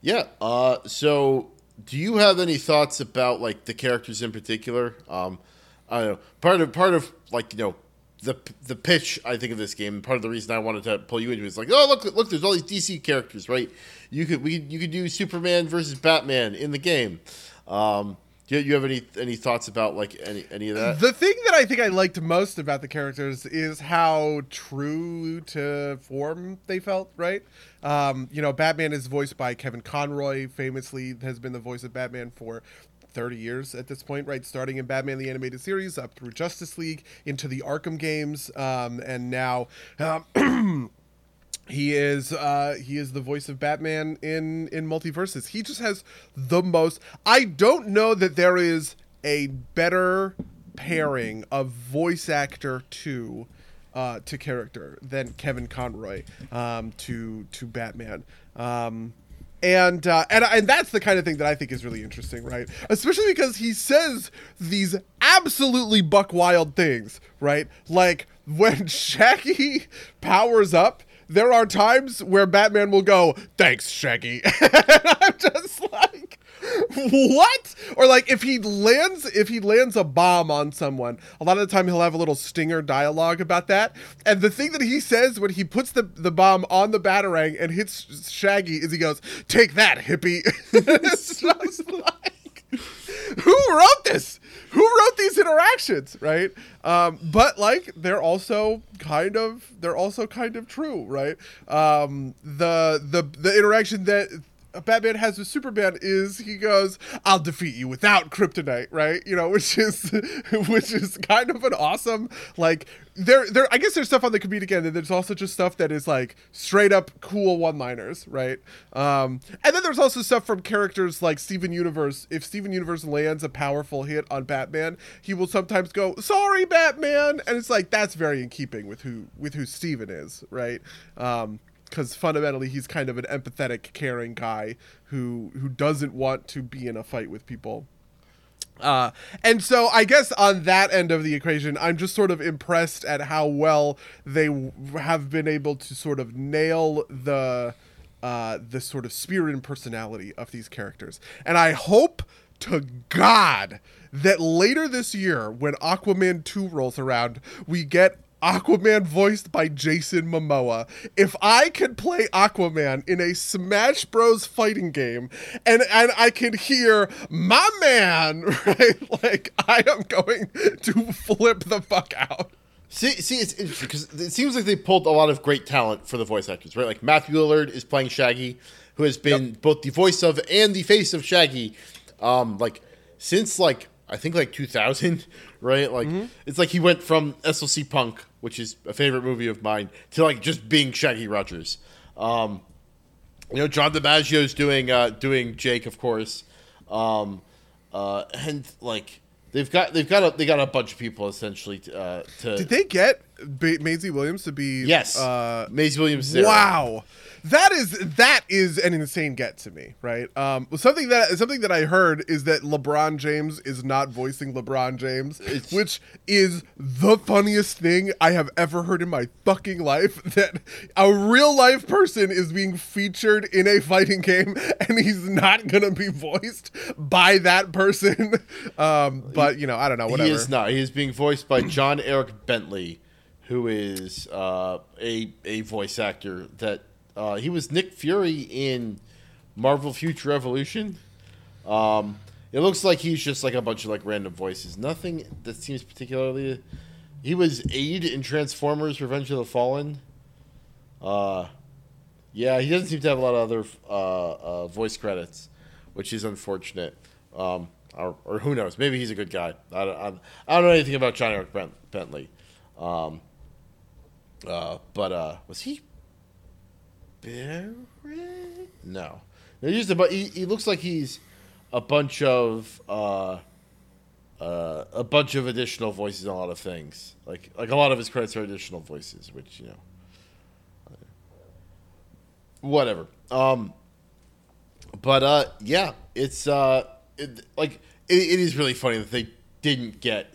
yeah. Uh, so, do you have any thoughts about like the characters in particular? Um, I don't know. Part of part of like you know the the pitch I think of this game. Part of the reason I wanted to pull you into it is like, oh look look, there's all these DC characters, right? You could we you could do Superman versus Batman in the game. Um, do you, have any any thoughts about like any any of that? The thing that I think I liked most about the characters is how true to form they felt. Right? Um, you know, Batman is voiced by Kevin Conroy. Famously, has been the voice of Batman for 30 years at this point, right? Starting in Batman the Animated Series, up through Justice League, into the Arkham games, um, and now. Um, he is uh he is the voice of batman in in MultiVersus he just has the most i don't know that there is a better pairing of voice actor to uh to character than kevin conroy um to to batman um and uh, and and that's the kind of thing that I think is really interesting, right? Especially because he says these absolutely buck wild things, right? Like when Shaggy powers up, there are times where Batman will go, "Thanks, Shaggy," and I'm just like, "What?" Or like if he lands if he lands a bomb on someone, a lot of the time he'll have a little stinger dialogue about that. And the thing that he says when he puts the the bomb on the batarang and hits Shaggy is he goes, "Take that, hippie." like, who wrote this? Who wrote these interactions, right? Um, but like they're also kind of they're also kind of true, right? Um, the the the interaction that Batman has with Superman is he goes, "I'll defeat you without kryptonite," right? You know, which is which is kind of an awesome like there there I guess there's stuff on the comedic end and there's also just stuff that is like straight up cool one-liners, right? Um and then there's also stuff from characters like Steven Universe. If Steven Universe lands a powerful hit on Batman, he will sometimes go, "Sorry, Batman." And it's like that's very in keeping with who with who Steven is, right? Um because fundamentally he's kind of an empathetic, caring guy who who doesn't want to be in a fight with people. Uh, and so I guess on that end of the equation, I'm just sort of impressed at how well they w- have been able to sort of nail the uh, the sort of spirit and personality of these characters. And I hope to God that later this year, when Aquaman 2 rolls around, we get Aquaman voiced by Jason Momoa. If I could play Aquaman in a Smash Bros fighting game and and I can hear my man, right? Like I am going to flip the fuck out. See, see, it's interesting because it seems like they pulled a lot of great talent for the voice actors, right? Like Matthew Lillard is playing Shaggy, who has been yep. both the voice of and the face of Shaggy, um, like since like I think like 2000, right? Like mm-hmm. it's like he went from SLC Punk, which is a favorite movie of mine, to like just being Shaggy Rogers. Um, you know, John DiMaggio's doing uh, doing Jake, of course, um, uh, and like they've got they've got a, they got a bunch of people essentially to, uh, to Did they get ba- Maisie Williams to be yes uh, Maisie Williams? Wow that is that is an insane get to me, right? Um, something that something that I heard is that LeBron James is not voicing LeBron James, it's, which is the funniest thing I have ever heard in my fucking life. That a real life person is being featured in a fighting game, and he's not gonna be voiced by that person. Um, but you know, I don't know. Whatever. He is not. He is being voiced by John Eric Bentley, who is uh, a a voice actor that uh, he was Nick Fury in Marvel Future Revolution. Um, it looks like he's just like a bunch of like random voices. Nothing that seems particularly. He was Aid in Transformers: Revenge of the Fallen. Uh, yeah, he doesn't seem to have a lot of other uh, uh, voice credits, which is unfortunate. Um, or, or, who knows? Maybe he's a good guy. I don't, I don't know anything about John Eric Bentley. Um, uh, but uh, was he Barrett? No. no he's a, he, he looks like he's a bunch of uh, uh, a bunch of additional voices on a lot of things. Like like a lot of his credits are additional voices, which you know, whatever. Um, but uh, yeah, it's uh, it, like it, it is really funny that they didn't get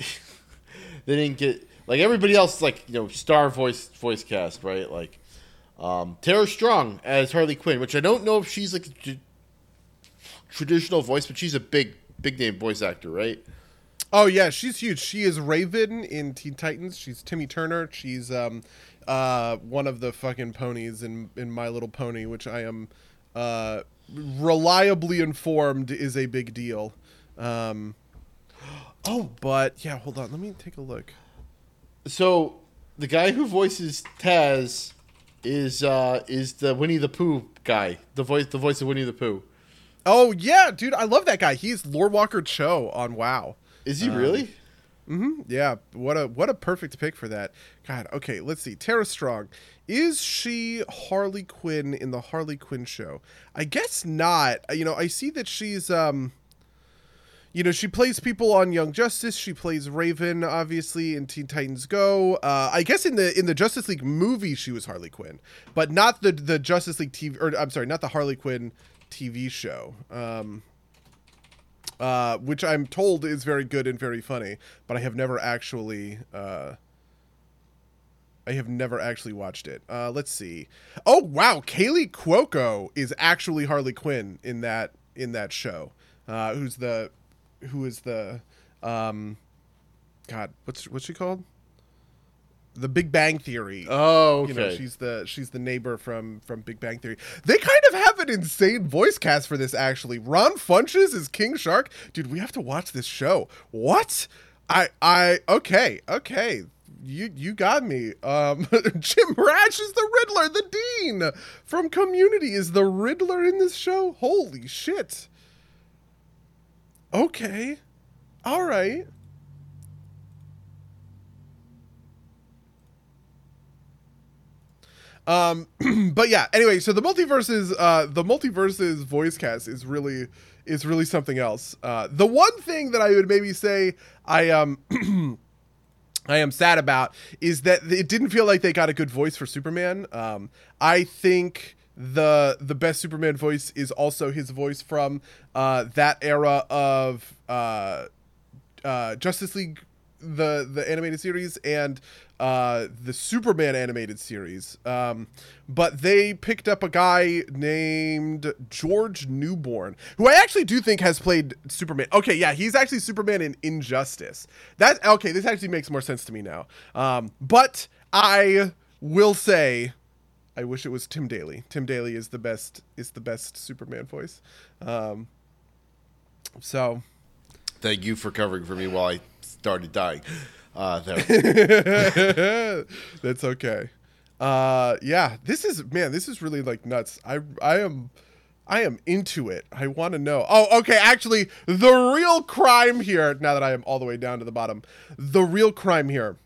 they didn't get like everybody else, like you know, star voice voice cast, right? Like um, Tara Strong as Harley Quinn, which I don't know if she's like a traditional voice, but she's a big big name voice actor, right? Oh yeah, she's huge. She is Raven in Teen Titans. She's Timmy Turner. She's um, uh, one of the fucking ponies in in My Little Pony, which I am uh, reliably informed is a big deal. Um, oh, but yeah, hold on. Let me take a look. So the guy who voices Taz is uh, is the Winnie the Pooh guy, the voice the voice of Winnie the Pooh. Oh yeah, dude, I love that guy. He's Lorewalker Cho on WoW. Is he really? Mm-hmm. Yeah, what a what a perfect pick for that. God, okay, let's see. Tara Strong. Is she Harley Quinn in the Harley Quinn show? I guess not. You know, I see that she's um you know, she plays people on Young Justice. She plays Raven, obviously, in Teen Titans Go. Uh, I guess in the in the Justice League movie, she was Harley Quinn, but not the the Justice League TV. Or I'm sorry, not the Harley Quinn TV show. Um, uh, which I'm told is very good and very funny, but I have never actually. Uh, I have never actually watched it. Uh, let's see. Oh wow, Kaley Cuoco is actually Harley Quinn in that in that show. Uh, who's the who is the um god what's what's she called? The big bang theory. Oh, okay. you know she's the she's the neighbor from from big bang theory. They kind of have an insane voice cast for this actually. Ron funches is king shark. Dude we have to watch this show. What? I i okay okay. You you got me. Um jim rash is the riddler the dean from community is the riddler in this show? Holy shit Okay. All right. Um, but yeah. Anyway, so the MultiVersus, uh, the MultiVersus voice cast is really is really something else. Uh, the one thing that I would maybe say I um I am sad about is that it didn't feel like they got a good voice for Superman. Um, I think the the best Superman voice is also his voice from uh, that era of uh, uh, Justice League, the the animated series, and uh, the Superman animated series. Um, but they picked up a guy named George Newbern, who I actually do think has played Superman. Okay, yeah, he's actually Superman in Injustice. That okay, this actually makes more sense to me now. Um, but I will say I wish it was Tim Daly. Tim Daly is the best is the best Superman voice. Um, so Thank you for covering for me while I started dying. Uh, there. that's okay. Uh, yeah, this is man, this is really like nuts. I I am I am into it. I want to know. Oh, okay. Actually, the real crime here. Now that I am all the way down to the bottom, the real crime here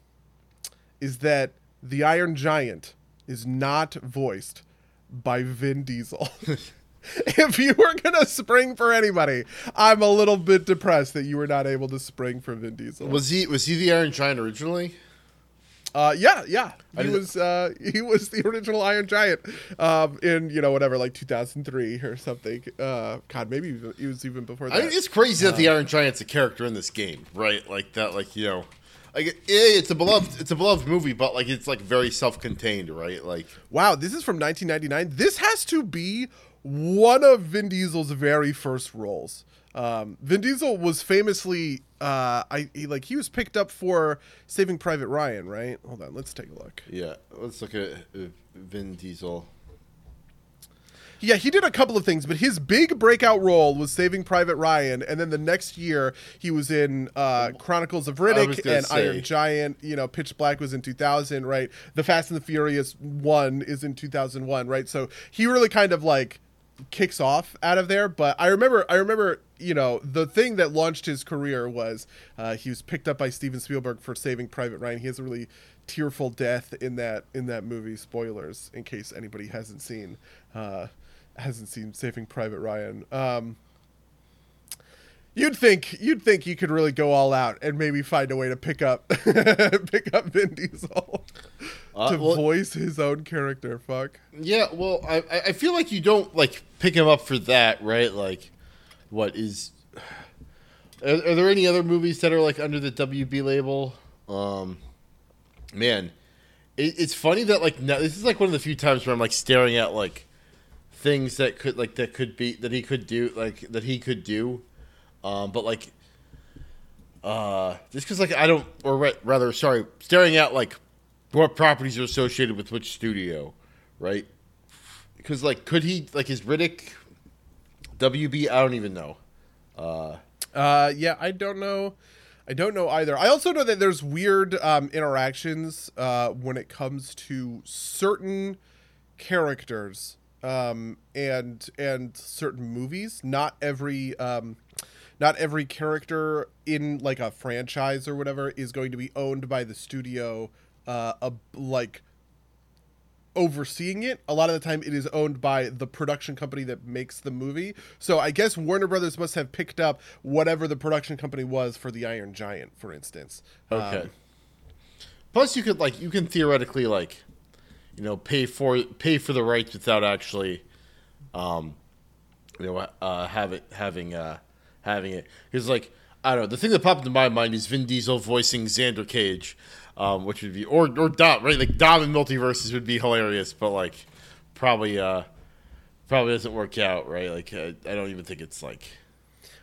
is that the Iron Giant is not voiced by Vin Diesel. if you were gonna spring for anybody, I'm a little bit depressed that you were not able to spring for Vin Diesel. was he was he the Iron Giant originally? Uh, yeah, yeah. He was uh, he was the original Iron Giant, um, in you know whatever like 2003 or something. Uh, God, maybe he was even before that. I think it's crazy that the Iron Giant's a character in this game, right? Like that, like you know, like yeah, it's a beloved, it's a beloved movie, but like it's like very self-contained, right? Like Wow, this is from 1999. This has to be one of Vin Diesel's very first roles. Um, Vin Diesel was famously, uh, I he, like he was picked up for Saving Private Ryan, right? Hold on, let's take a look. yeah, let's look at uh, Vin Diesel. Yeah, he did a couple of things, but his big breakout role was Saving Private Ryan, and then the next year he was in uh, Chronicles of Riddick and say. Iron Giant. You know, Pitch Black was in 2000, right? The Fast and the Furious one is in 2001, right? So he really kind of like kicks off out of there. But I remember, I remember, you know, the thing that launched his career was uh, he was picked up by Steven Spielberg for Saving Private Ryan. He has a really tearful death in that in that movie. Spoilers in case anybody hasn't seen. Uh, hasn't seen Saving Private Ryan. Um, you'd think you'd think you could really go all out and maybe find a way to pick up pick up Vin Diesel Uh, to well- voice his own character. Fuck. Yeah, well, I I- feel like you don't like pick him up for that, right? Like, what is? Are, are there any other movies that are like under the WB label? Um, man, it, it's funny that like now this is like one of the few times where I'm like staring at like things that could like that could be that he could do like that he could do, um, but like uh, just because like I don't or ra- rather sorry staring at like what properties are associated with which studio, right? Because like could he like is Riddick WB? I don't even know. Uh, Uh, yeah, I don't know. I don't know either. I also know that there's weird um, interactions uh, when it comes to certain characters um, and and certain movies. Not every um, not every character in like a franchise or whatever is going to be owned by the studio. Uh, a, like overseeing it. A lot of the time, it is owned by the production company that makes the movie. So I guess Warner Brothers must have picked up whatever the production company was for the Iron Giant, for instance. Okay. Um, Plus, you could like you can theoretically like, you know, pay for pay for the rights without actually, um, you know, uh, have it having uh having it because like I don't know the thing that popped into my mind is Vin Diesel voicing Xander Cage, um, which would be or or Dom right like Dom in MultiVersus would be hilarious, but like probably uh probably doesn't work out right. Like I, I don't even think it's like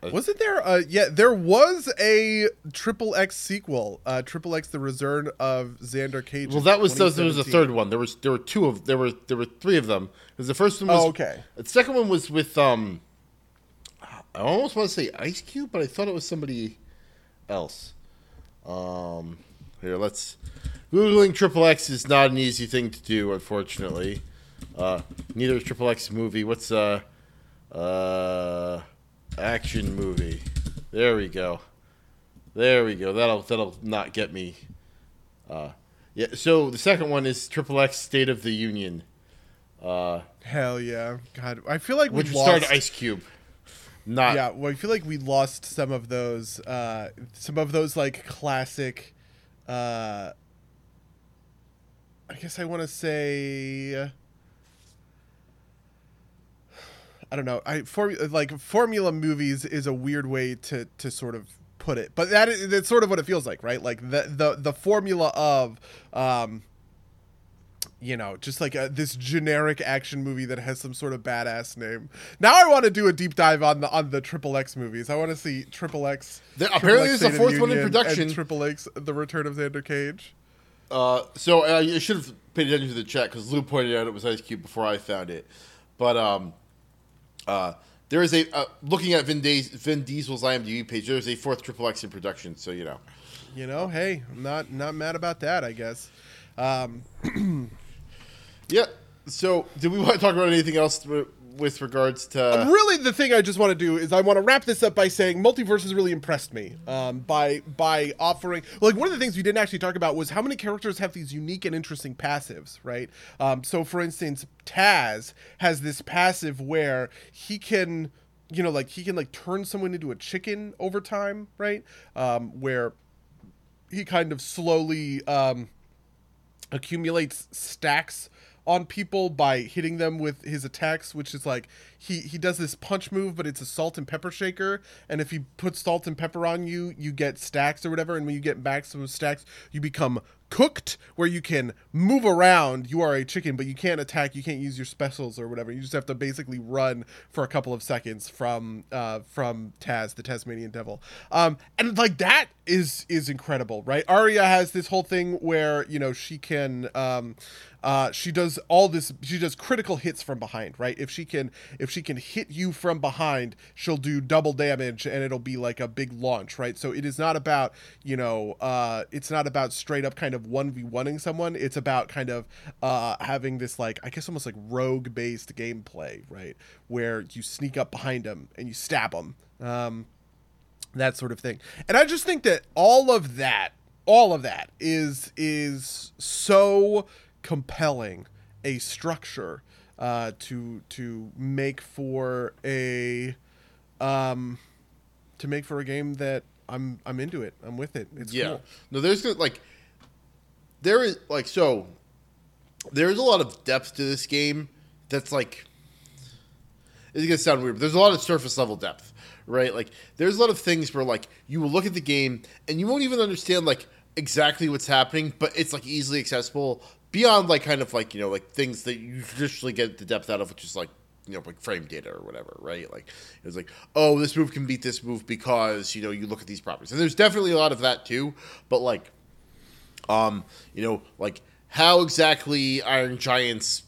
wasn't there? Uh, yeah, there was a Triple X sequel, uh, Triple X: The Return of Xander Cage. Well, that was there was a third one. There was there were two of there were there were three of them. Because the first one was Oh, okay. The second one was with um, I almost want to say Ice Cube, but I thought it was somebody else. Um, here let's googling Triple X is not an easy thing to do, unfortunately. Uh, neither is Triple X movie. What's uh uh action movie? There we go. There we go. That'll that'll not get me. Uh, yeah. So the second one is Triple X State of the Union, uh, Hell yeah, God! I feel like we which lost. starred Ice Cube. Not yeah, well, I feel like we lost some of those, uh, some of those like classic. Uh, I guess I want to say. I don't know. I for like formula movies is a weird way to to sort of put it, but that is that's sort of what it feels like, right? Like the the the formula of. Um, you know, just like a, this generic action movie that has some sort of badass name. Now I want to do a deep dive on the on the Triple X movies. I want to see Triple X. There- apparently there's a fourth the one in production. Triple X: The Return of Xander Cage. Uh, so uh, you should have paid attention to the chat because Lou pointed out it was Ice Cube before I found it. But um, uh, there is a uh, looking at Vin, Vin Diesel's IMDb page. There is a fourth Triple X in production. So you know, You know, hey, I'm not not mad about that. I guess. Um, yeah. So did we want to talk about anything else with regards to? really the thing I just want to do is I want to wrap this up by saying MultiVersus has really impressed me um, by by offering like one of the things we didn't actually talk about was how many characters have these unique and interesting passives right um, so for instance Taz has this passive where he can you know like he can like turn someone into a chicken over time right um, where he kind of slowly um, accumulates stacks on people by hitting them with his attacks which is like he he does this punch move but it's a salt and pepper shaker. And if he puts salt and pepper on you you get stacks or whatever. And when you get maximum stacks you become cooked where you can move around. You are a chicken but you can't attack. You can't use your specials or whatever. You just have to basically run for a couple of seconds from uh from taz the tasmanian devil. Um and like that is is incredible right? Arya has this whole thing where you know she can um uh she does all this she does critical hits from behind right? If she can if she can hit you from behind she'll do double damage and it'll be like a big launch right? So it is not about you know uh it's not about straight up kind of 1v1ing someone. It's about kind of uh having this like i guess almost like rogue based gameplay right? Where you sneak up behind them and you stab them um that sort of thing. And I just think that all of that, all of that is is so compelling a structure uh, to to make for a um to make for a game that I'm I'm into it. I'm with it. It's yeah. cool. No, there's like there is like so there's a lot of depth to this game that's like it's gonna sound weird, but there's a lot of surface level depth, right? Like there's a lot of things where like you will look at the game and you won't even understand like exactly what's happening, but it's like easily accessible beyond like kind of like you know like things that you traditionally get the depth out of, which is like you know like frame data or whatever, right? Like it's like oh this move can beat this move because you know you look at these properties, and there's definitely a lot of that too. But like, um, you know like how exactly Iron Giant's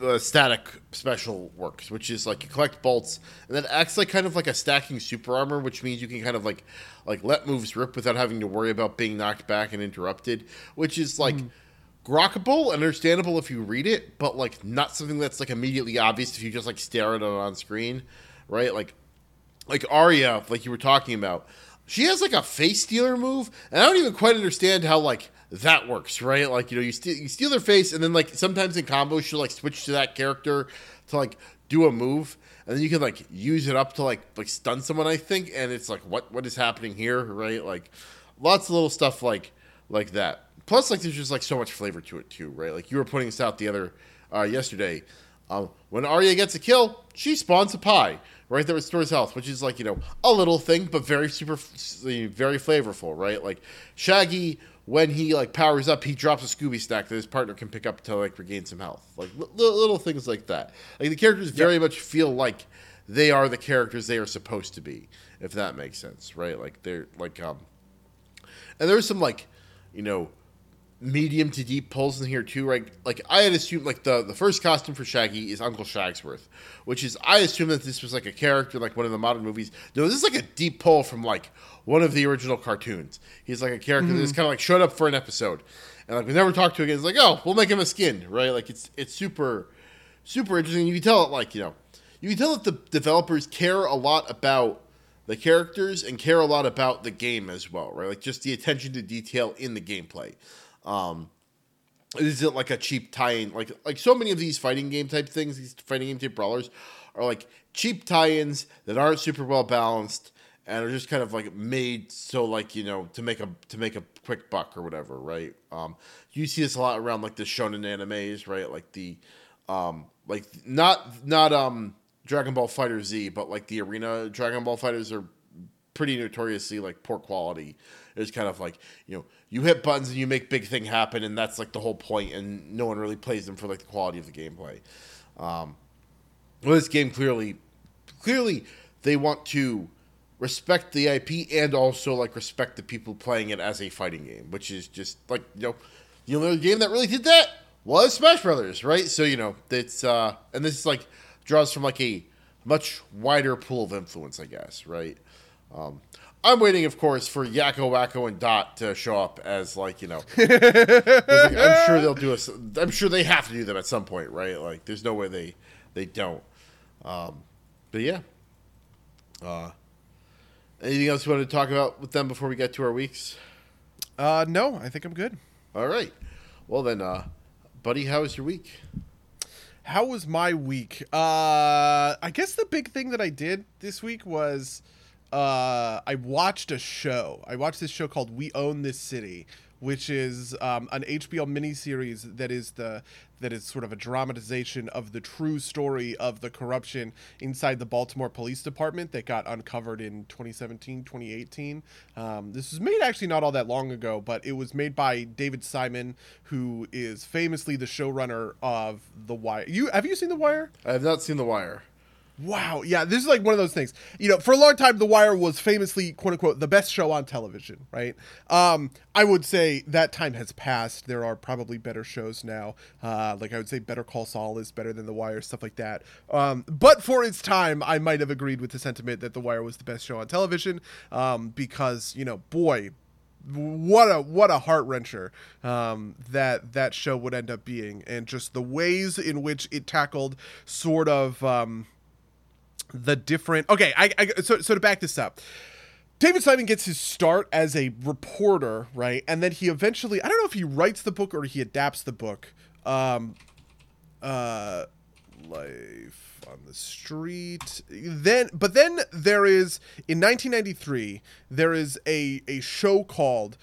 uh, static special works, which is like you collect bolts and then acts like kind of like a stacking super armor, which means you can kind of like like let moves rip without having to worry about being knocked back and interrupted, which is like mm. Grokkable, understandable if you read it, but like not something that's like immediately obvious if you just like stare at it on screen, right? Like like Arya, like you were talking about, she has like a face stealer move, and I don't even quite understand how like that works, right? Like you know, you steal you steal their face, and then like sometimes in combos she'll like switch to that character to like do a move, and then you can like use it up to like like stun someone. I think, and it's like what what is happening here, right? Like lots of little stuff like like that. Plus, like there's just like so much flavor to it too, right? Like you were putting this out the other uh, yesterday. Um, when Arya gets a kill, she spawns a pie, right? That restores health, which is like you know a little thing, but very super, very flavorful, right? Like Shaggy when he like powers up, he drops a Scooby snack that his partner can pick up to like regain some health. Like li- little things like that. Like the characters very yep. much feel like they are the characters they are supposed to be, if that makes sense, right? Like they're like um, and there's some like, you know, medium to deep pulls in here too, right? Like I had assumed like the the first costume for Shaggy is Uncle Shagworthy, which is I assume that this was like a character like one of the modern movies. No, this is like a deep pull from like one of the original cartoons. He's like a character mm-hmm. that's kind of like showed up for an episode, and like we never talked to again. It's like oh, we'll make him a skin, right? Like it's it's super super interesting. You can tell it like you know you can tell that the developers care a lot about the characters and care a lot about the game as well, right? Like just the attention to detail in the gameplay. Um, is it like a cheap tie-in? Like like so many of these fighting game type things, these fighting game type brawlers are like cheap tie-ins that aren't super well balanced and are just kind of like made so like you know to make a to make a quick buck or whatever, right? Um, you see this a lot around like the shonen animes, right? Like the um, like not not um Dragon Ball Fighter Z, but like the arena Dragon Ball fighters are pretty notoriously like poor quality. It's kind of like you know you hit buttons and you make big thing happen, and that's like the whole point. and no one really plays them for like the quality of the gameplay. Um, well, this game clearly, clearly they want to respect the IP and also like respect the people playing it as a fighting game, which is just like you know the only game that really did that was Smash Brothers, right? So you know it's uh, and this is like draws from like a much wider pool of influence, I guess, right? Um, I'm waiting, of course, for Yakko, Wakko, and Dot to show up as like you know. like, I'm sure they'll do a. I'm sure they have to do them at some point, right? Like, there's no way they they don't. Um, but yeah. Uh, anything else you want to talk about with them before we get to our weeks? Uh, no, I think I'm good. All right. Well then, uh, buddy, how was your week? How was my week? Uh, I guess the big thing that I did this week was uh, I watched a show. I watched this show called We Own This City, which is um, an HBO miniseries that is the that is sort of a dramatization of the true story of the corruption inside the Baltimore Police Department that got uncovered in 2017, 2018. Um, this was made actually not all that long ago, but it was made by David Simon, who is famously the showrunner of The Wire. You have you seen The Wire? I have not seen The Wire. Wow. Yeah, this is like one of those things. You know, for a long time, The Wire was famously, quote unquote, the best show on television, right? Um, I would say that time has passed. There are probably better shows now. Uh, like I would say Better Call Saul is better than The Wire, stuff like that. Um, but for its time, I might have agreed with the sentiment that The Wire was the best show on television um, because, you know, boy, what a what a heart wrencher um, that that show would end up being, and just the ways in which it tackled sort of um, the different. Okay, I, I so so to back this up. David Simon gets his start as a reporter, right? And then he eventually, I don't know if he writes the book or he adapts the book. Um, uh, Life on the Street. Then, but then there is in 1993 there is a a show called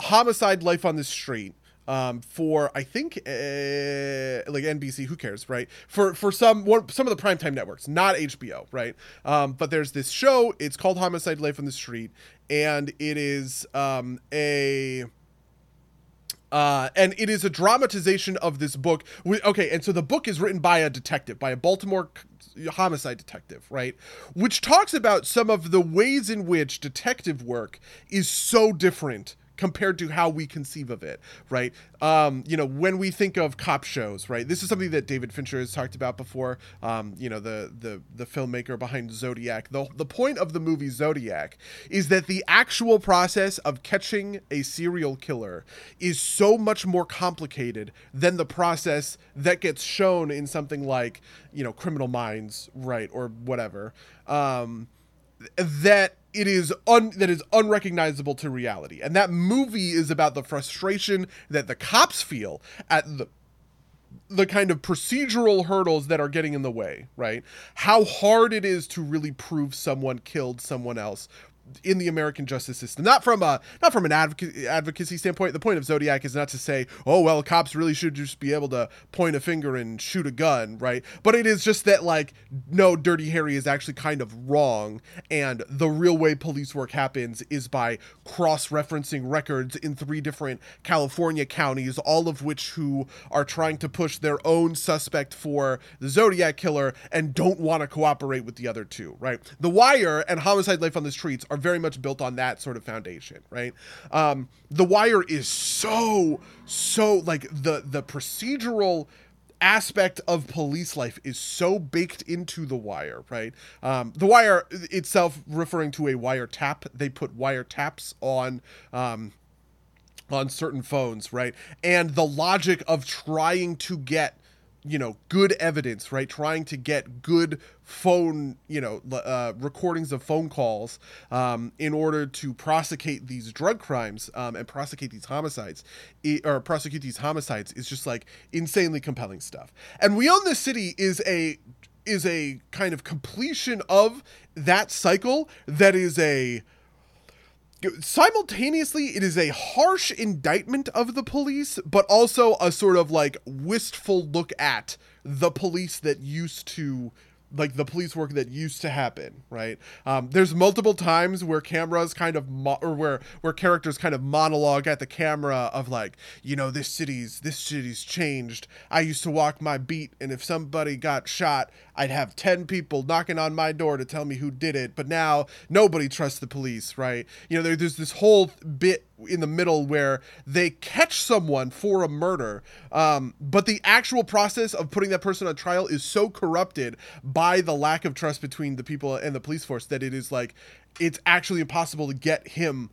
Homicide: Life on the Street, um, for I think uh, like NBC, who cares, right? For for some one, some of the primetime networks, not HBO, right? Um, but there's this show. It's called Homicide: Life on the Street, and it is um, a Uh, and it is a dramatization of this book. We, okay, and so the book is written by a detective, by a Baltimore homicide detective, right? Which talks about some of the ways in which detective work is so different compared to how we conceive of it, right? Um, you know, when we think of cop shows, right? This is something that David Fincher has talked about before. Um, you know, the the the filmmaker behind Zodiac. The the point of the movie Zodiac is that the actual process of catching a serial killer is so much more complicated than the process that gets shown in something like, you know, Criminal Minds, right, or whatever. Um, that it is un that is unrecognizable to reality. And that movie is about the frustration that the cops feel at the the kind of procedural hurdles that are getting in the way right? How hard it is to really prove someone killed someone else in the American justice system. Not from a not from an advocacy, standpoint. The point of Zodiac is not to say, oh well, cops really should just be able to point a finger and shoot a gun, right? But it is just that like no, Dirty Harry is actually kind of wrong, and the real way police work happens is by cross-referencing records in three different California counties, all of which who are trying to push their own suspect for the Zodiac killer and don't want to cooperate with the other two, right? The Wire and Homicide: Life on the Streets are very much built on that sort of foundation, right? Um, the Wire is so so like the the procedural aspect of police life is so baked into the wire right um, the wire itself referring to a wire tap they put wire taps on um, on certain phones right and the logic of trying to get you know good evidence right? Trying to get good phone you know uh, recordings of phone calls um, in order to prosecute these drug crimes um, and prosecute these homicides. I- or prosecute these homicides is just like insanely compelling stuff. And we own this city is a is a kind of completion of that cycle that is a simultaneously it is a harsh indictment of the police but also a sort of like wistful look at the police that used to like the police work that used to happen right? Um, there's multiple times where cameras kind of mo- or where where characters kind of monologue at the camera of like you know this city's this city's changed. I used to walk my beat and if somebody got shot i'd have 10 people knocking on my door to tell me who did it but now nobody trusts the police right? You know there, there's this whole bit in the middle where they catch someone for a murder, um, but the actual process of putting that person on trial is so corrupted by the lack of trust between the people and the police force that it is like it's actually impossible to get him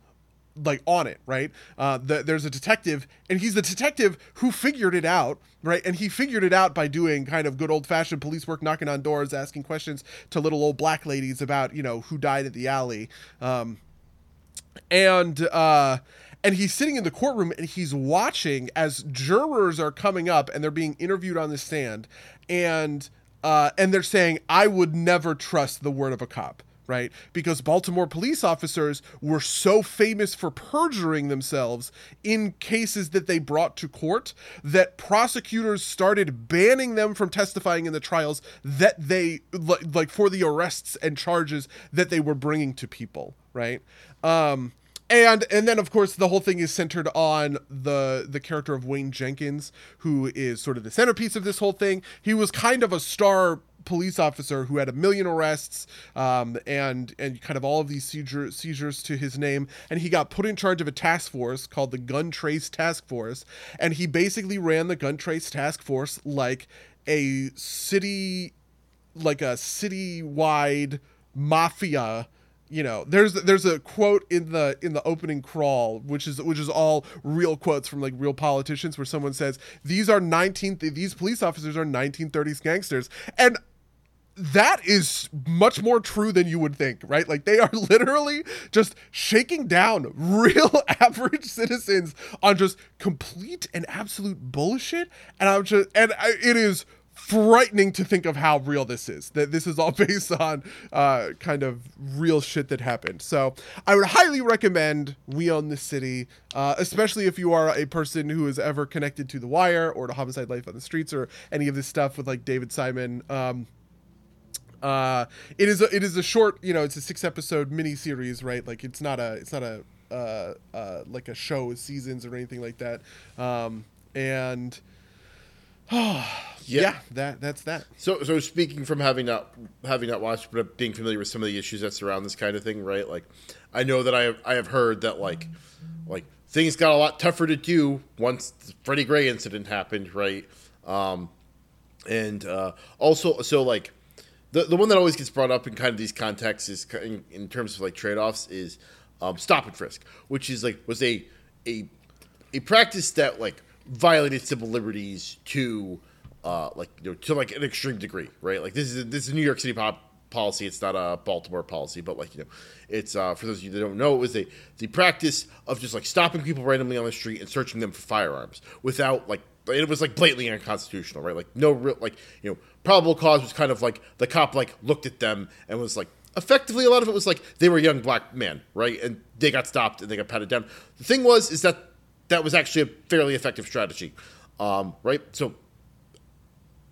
like on it right? Uh the, there's a detective and he's the detective who figured it out right? And he figured it out by doing kind of good old fashioned police work knocking on doors asking questions to little old black ladies about you know who died at the alley. Um and uh and he's sitting in the courtroom and he's watching as jurors are coming up and they're being interviewed on the stand. And uh and they're saying i would never trust the word of a cop right? Because baltimore police officers were so famous for perjuring themselves in cases that they brought to court that prosecutors started banning them from testifying in the trials that they like, for the arrests and charges that they were bringing to people right? Um and and then of course the whole thing is centered on the the character of Wayne Jenkins who is sort of the centerpiece of this whole thing. He was kind of a star police officer who had a million arrests um, and and kind of all of these seizure, seizures to his name. And he got put in charge of a task force called the gun trace task force. And he basically ran the gun trace task force like a city like a city-wide mafia. You know there's there's a quote in the in the opening crawl which is which is all real quotes from like real politicians where someone says these are 19 these police officers are 1930s gangsters. And that is much more true than you would think, right? Like they are literally just shaking down real average citizens on just complete and absolute bullshit. And I'm just, and I, it is frightening to think of how real this is. That this is all based on uh, kind of real shit that happened. So I would highly recommend We Own the City, uh, especially if you are a person who is ever connected to The Wire or to Homicide: Life on the Streets or any of this stuff with like David Simon. Um, uh, it is a, it is a short, you know, it's a six episode mini series, right? Like it's not a it's not a uh, uh, like a show seasons or anything like that. Um, and yeah. that that's that. So, so speaking from having not having not watched, but being familiar with some of the issues that surround this kind of thing, right? Like, I know that I have I have heard that like like things got a lot tougher to do once the Freddie Gray incident happened, right? Um, and uh, also, so like the the one that always gets brought up in kind of these contexts is in, in terms of like trade offs is um, stop and frisk, which is like was a a a practice that like violated civil liberties to uh, like you know, to like an extreme degree, right? Like this is a, this is New York City pop policy. It's not a Baltimore policy, but like you know, it's uh, for those of you that don't know, it was a the practice of just like stopping people randomly on the street and searching them for firearms without like it was like blatantly unconstitutional, right? Like no real like you know probable cause was kind of like the cop like looked at them and was like effectively a lot of it was like they were young black men, right? And they got stopped and they got patted down. The thing was is that that was actually a fairly effective strategy, um, right? So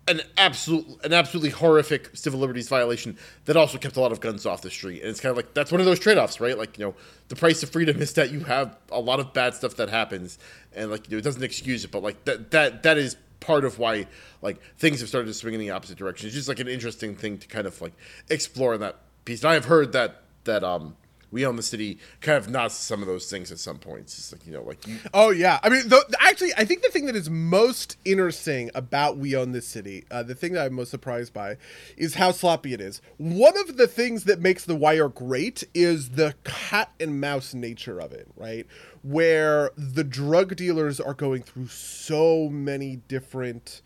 an absolute an absolutely horrific civil liberties violation that also kept a lot of guns off the street. And it's kind of like that's one of those trade-offs, right? Like, you know, the price of freedom is that you have a lot of bad stuff that happens and like you know, it doesn't excuse it, but like that that that is part of why like things have started to swing in the opposite direction. It's just like an interesting thing to kind of like explore in that piece. And I have heard that that um we own the city kind of nods to some of those things at some points. It's like you know, like oh yeah. I mean, actually, I think the thing that is most interesting about we own this city, uh, the thing that I'm most surprised by, is how sloppy it is. One of the things that makes The Wire great is the cat and mouse nature of it, right? Where the drug dealers are going through so many different.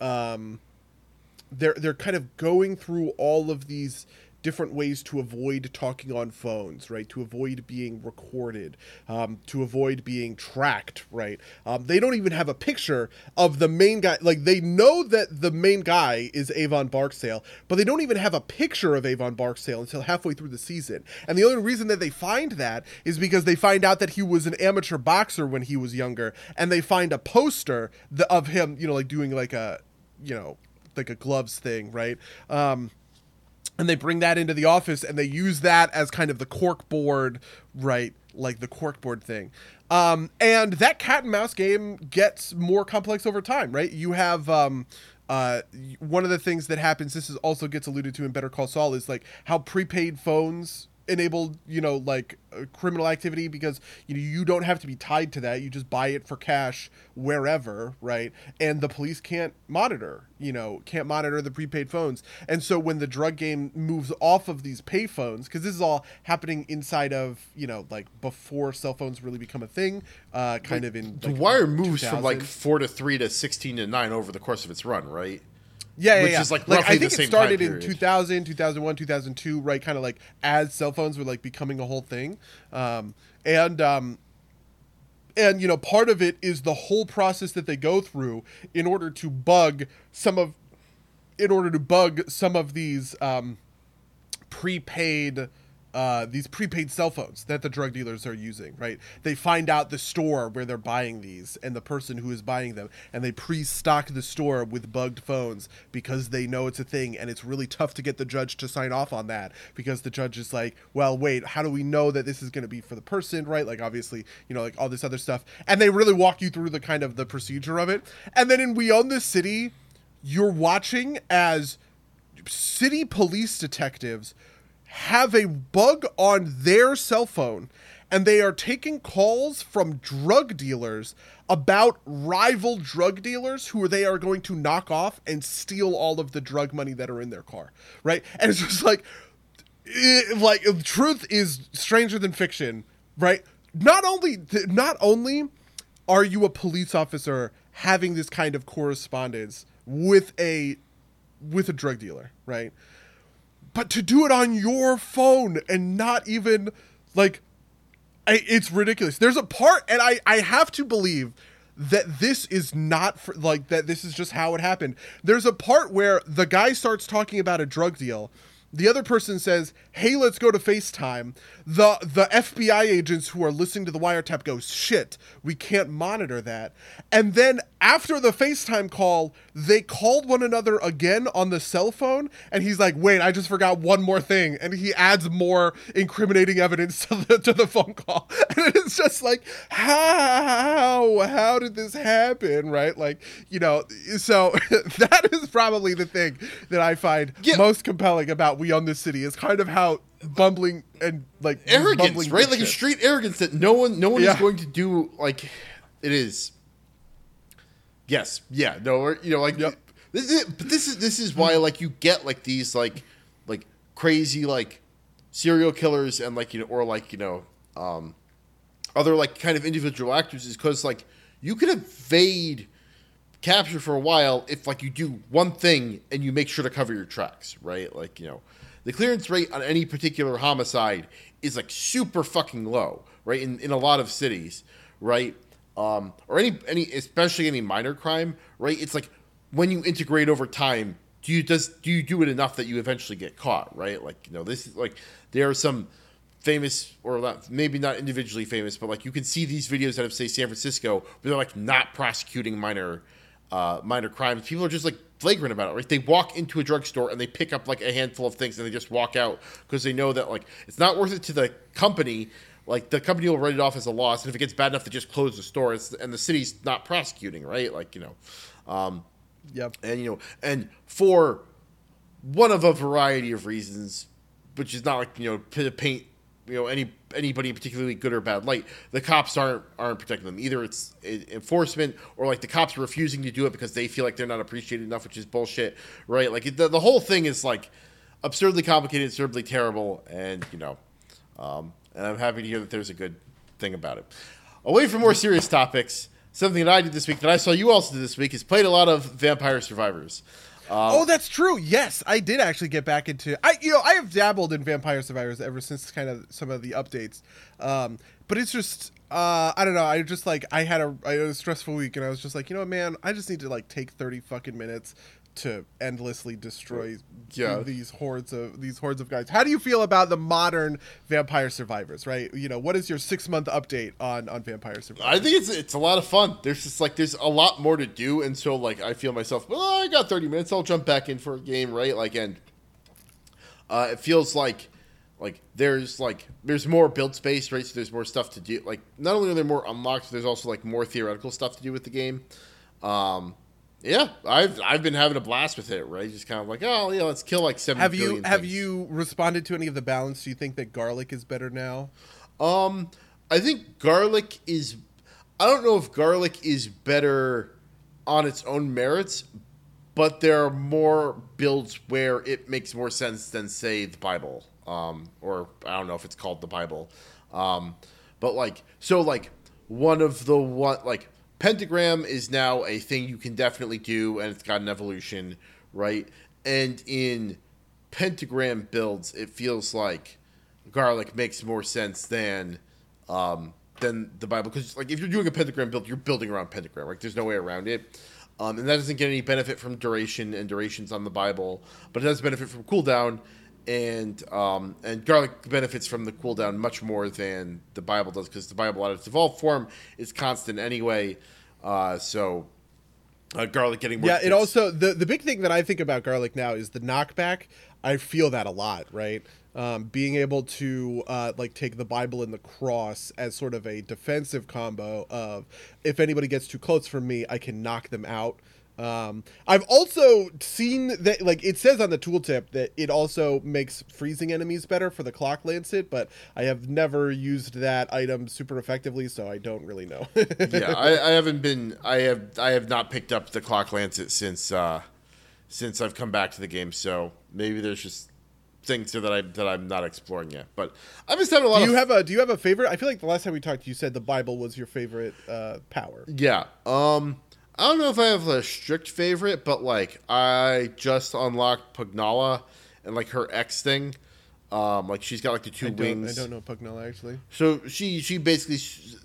Um, they're they're kind of going through all of these different ways to avoid talking on phones, right? To avoid being recorded, um, to avoid being tracked, right? Um, they don't even have a picture of the main guy. Like they know that the main guy is Avon Barksdale, but they don't even have a picture of Avon Barksdale until halfway through the season. And the only reason that they find that is because they find out that he was an amateur boxer when he was younger, and they find a poster of him, you know, like doing like a, you know, like a gloves thing, right? Um, and they bring that into the office and they use that as kind of the cork board right like the cork board thing. Um, and that cat and mouse game gets more complex over time right? You have um, uh, one of the things that happens this is also gets alluded to in better call saul is like how prepaid phones enabled you know like uh, criminal activity because you know you don't have to be tied to that. You just buy it for cash wherever right? And the police can't monitor you know can't monitor the prepaid phones. And so when the drug game moves off of these pay phones because this is all happening inside of you know like before cell phones really become a thing uh kind like, of in the wire moves from like 4 to 3 to 16 to 9 over the course of its run right yeah, yeah, which yeah. is like, like I think it started in 2000, 2001, 2002, right? Kind of like as cell phones were like becoming a whole thing, um, and um, and you know part of it is the whole process that they go through in order to bug some of, in order to bug some of these um, prepaid uh, these prepaid cell phones that the drug dealers are using, right? They find out the store where they're buying these and the person who is buying them, and they pre stock the store with bugged phones because they know it's a thing. And it's really tough to get the judge to sign off on that because the judge is like, well, wait, how do we know that this is going to be for the person, right? Like, obviously, you know, like all this other stuff. And they really walk you through the kind of the procedure of it. And then in We Own This City, you're watching as city police detectives have a bug on their cell phone and they are taking calls from drug dealers about rival drug dealers who they are going to knock off and steal all of the drug money that are in their car right? And it's just like it, like truth is stranger than fiction right? Not only not only are you a police officer having this kind of correspondence with a with a drug dealer right but to do it on your phone and not even like I, it's ridiculous. There's a part and i i have to believe that this is not for, like that this is just how it happened. There's a part where the guy starts talking about a drug deal. The other person says, "Hey, let's go to FaceTime." The the FBI agents who are listening to the wiretap go, "Shit, we can't monitor that." And then after the FaceTime call, they called one another again on the cell phone, and he's like, "Wait, I just forgot one more thing," and he adds more incriminating evidence to the to the phone call, and it's just like, how how did this happen, right? Like, you know, so that is probably the thing that I find Yeah. most compelling about We Own This City is kind of how bumbling and like arrogance, bumbling right? Like a street arrogance that no one, no one Yeah. is going to do. Like it is. Yes. Yeah. No. Or, you know, like Yep. this is. But this is this is why like you get like these like like crazy like serial killers and like you know or like you know um other like kind of individual actors is because like you could evade capture for a while if like you do one thing and you make sure to cover your tracks, right? Like, you know, the clearance rate on any particular homicide is like super fucking low, right? In in a lot of cities, right? Um or any any especially any minor crime, right? It's like when you integrate over time, do you does do you do it enough that you eventually get caught, right? Like, you know, this is like there are some famous or not, maybe not individually famous, but like you can see these videos out of say San Francisco where they're like not prosecuting minor uh, minor crimes. People are just like flagrant about it, right? They walk into a drugstore and they pick up like a handful of things and they just walk out because they know that like it's not worth it to the company. Like the company will write it off as a loss, and if it gets bad enough, they just close the store. It's, and the city's not prosecuting, right? Like you know, um, Yep. and you know, and for one of a variety of reasons, which is not like you know to paint you know any anybody in particularly good or bad light. The cops aren't aren't protecting them. Either it's enforcement or like the cops refusing to do it because they feel like they're not appreciated enough, which is bullshit, right? Like the the whole thing is like absurdly complicated, absurdly terrible, and you know, um, and I'm happy to hear that there's a good thing about it. Away from more serious topics, something that I did this week that I saw you also did this week is played a lot of Vampire Survivors. Oh, that's true. Yes, I did actually get back into. I you know I have dabbled in Vampire Survivors ever since kind of some of the updates, um, but it's just uh, I don't know. I just like I had a I had a stressful week and I was just like you know what, man I just need to like take thirty fucking minutes to endlessly destroy Yeah. these hordes of these hordes of guys. How do you feel about the modern Vampire Survivors? Right, you know what is your six month update on on Vampire Survivors? I think it's it's a lot of fun. There's just like there's a lot more to do, and so like I feel myself. Well, I got 30 minutes. I'll jump back in for a game, right? Like, and uh, it feels like like there's like there's more build space, right? So there's more stuff to do. Like, not only are there more unlocked, there's also like more theoretical stuff to do with the game. Um, yeah, I've I've been having a blast with it, right? Just kind of like, oh yeah, let's kill like seven. have you have things. you responded to any of the balance? Do you think that garlic is better now? Um, I think garlic is. I don't know if garlic is better on its own merits, but there are more builds where it makes more sense than say the Bible. Um, or I don't know if it's called the Bible. Um, but like so like one of the one like pentagram is now a thing you can definitely do and it's got an evolution, right? And in pentagram builds, it feels like garlic makes more sense than um, than the Bible because like if you're doing a pentagram build, you're building around pentagram. Like there's no way around it, um, and that doesn't get any benefit from duration and durations on the Bible, but it does benefit from cooldown. And um, and garlic benefits from the cooldown much more than the Bible does because the Bible at its evolved form is constant anyway. Uh, so uh, garlic getting more Yeah, it also the the big thing that I think about garlic now is the knockback. I feel that a lot, right? Um, being able to uh, like take the Bible and the cross as sort of a defensive combo of if anybody gets too close from me, I can knock them out. Um, I've also seen that like it says on the tooltip that it also makes freezing enemies better for the clock lancet, but I have never used that item super effectively, so I don't really know. yeah, I, I haven't been. I have. I have not picked up the clock lancet since uh, since I've come back to the game. So maybe there's just things that I that I'm not exploring yet. But I've just having a lot do you of. have a do you have a favorite? I feel like the last time we talked, you said the Bible was your favorite uh, power. yeah. Um. I don't know if I have a strict favorite, but like I just unlocked Pugnala and like her X thing. Um, like she's got like the two I wings. I don't know Pugnala actually. So she she basically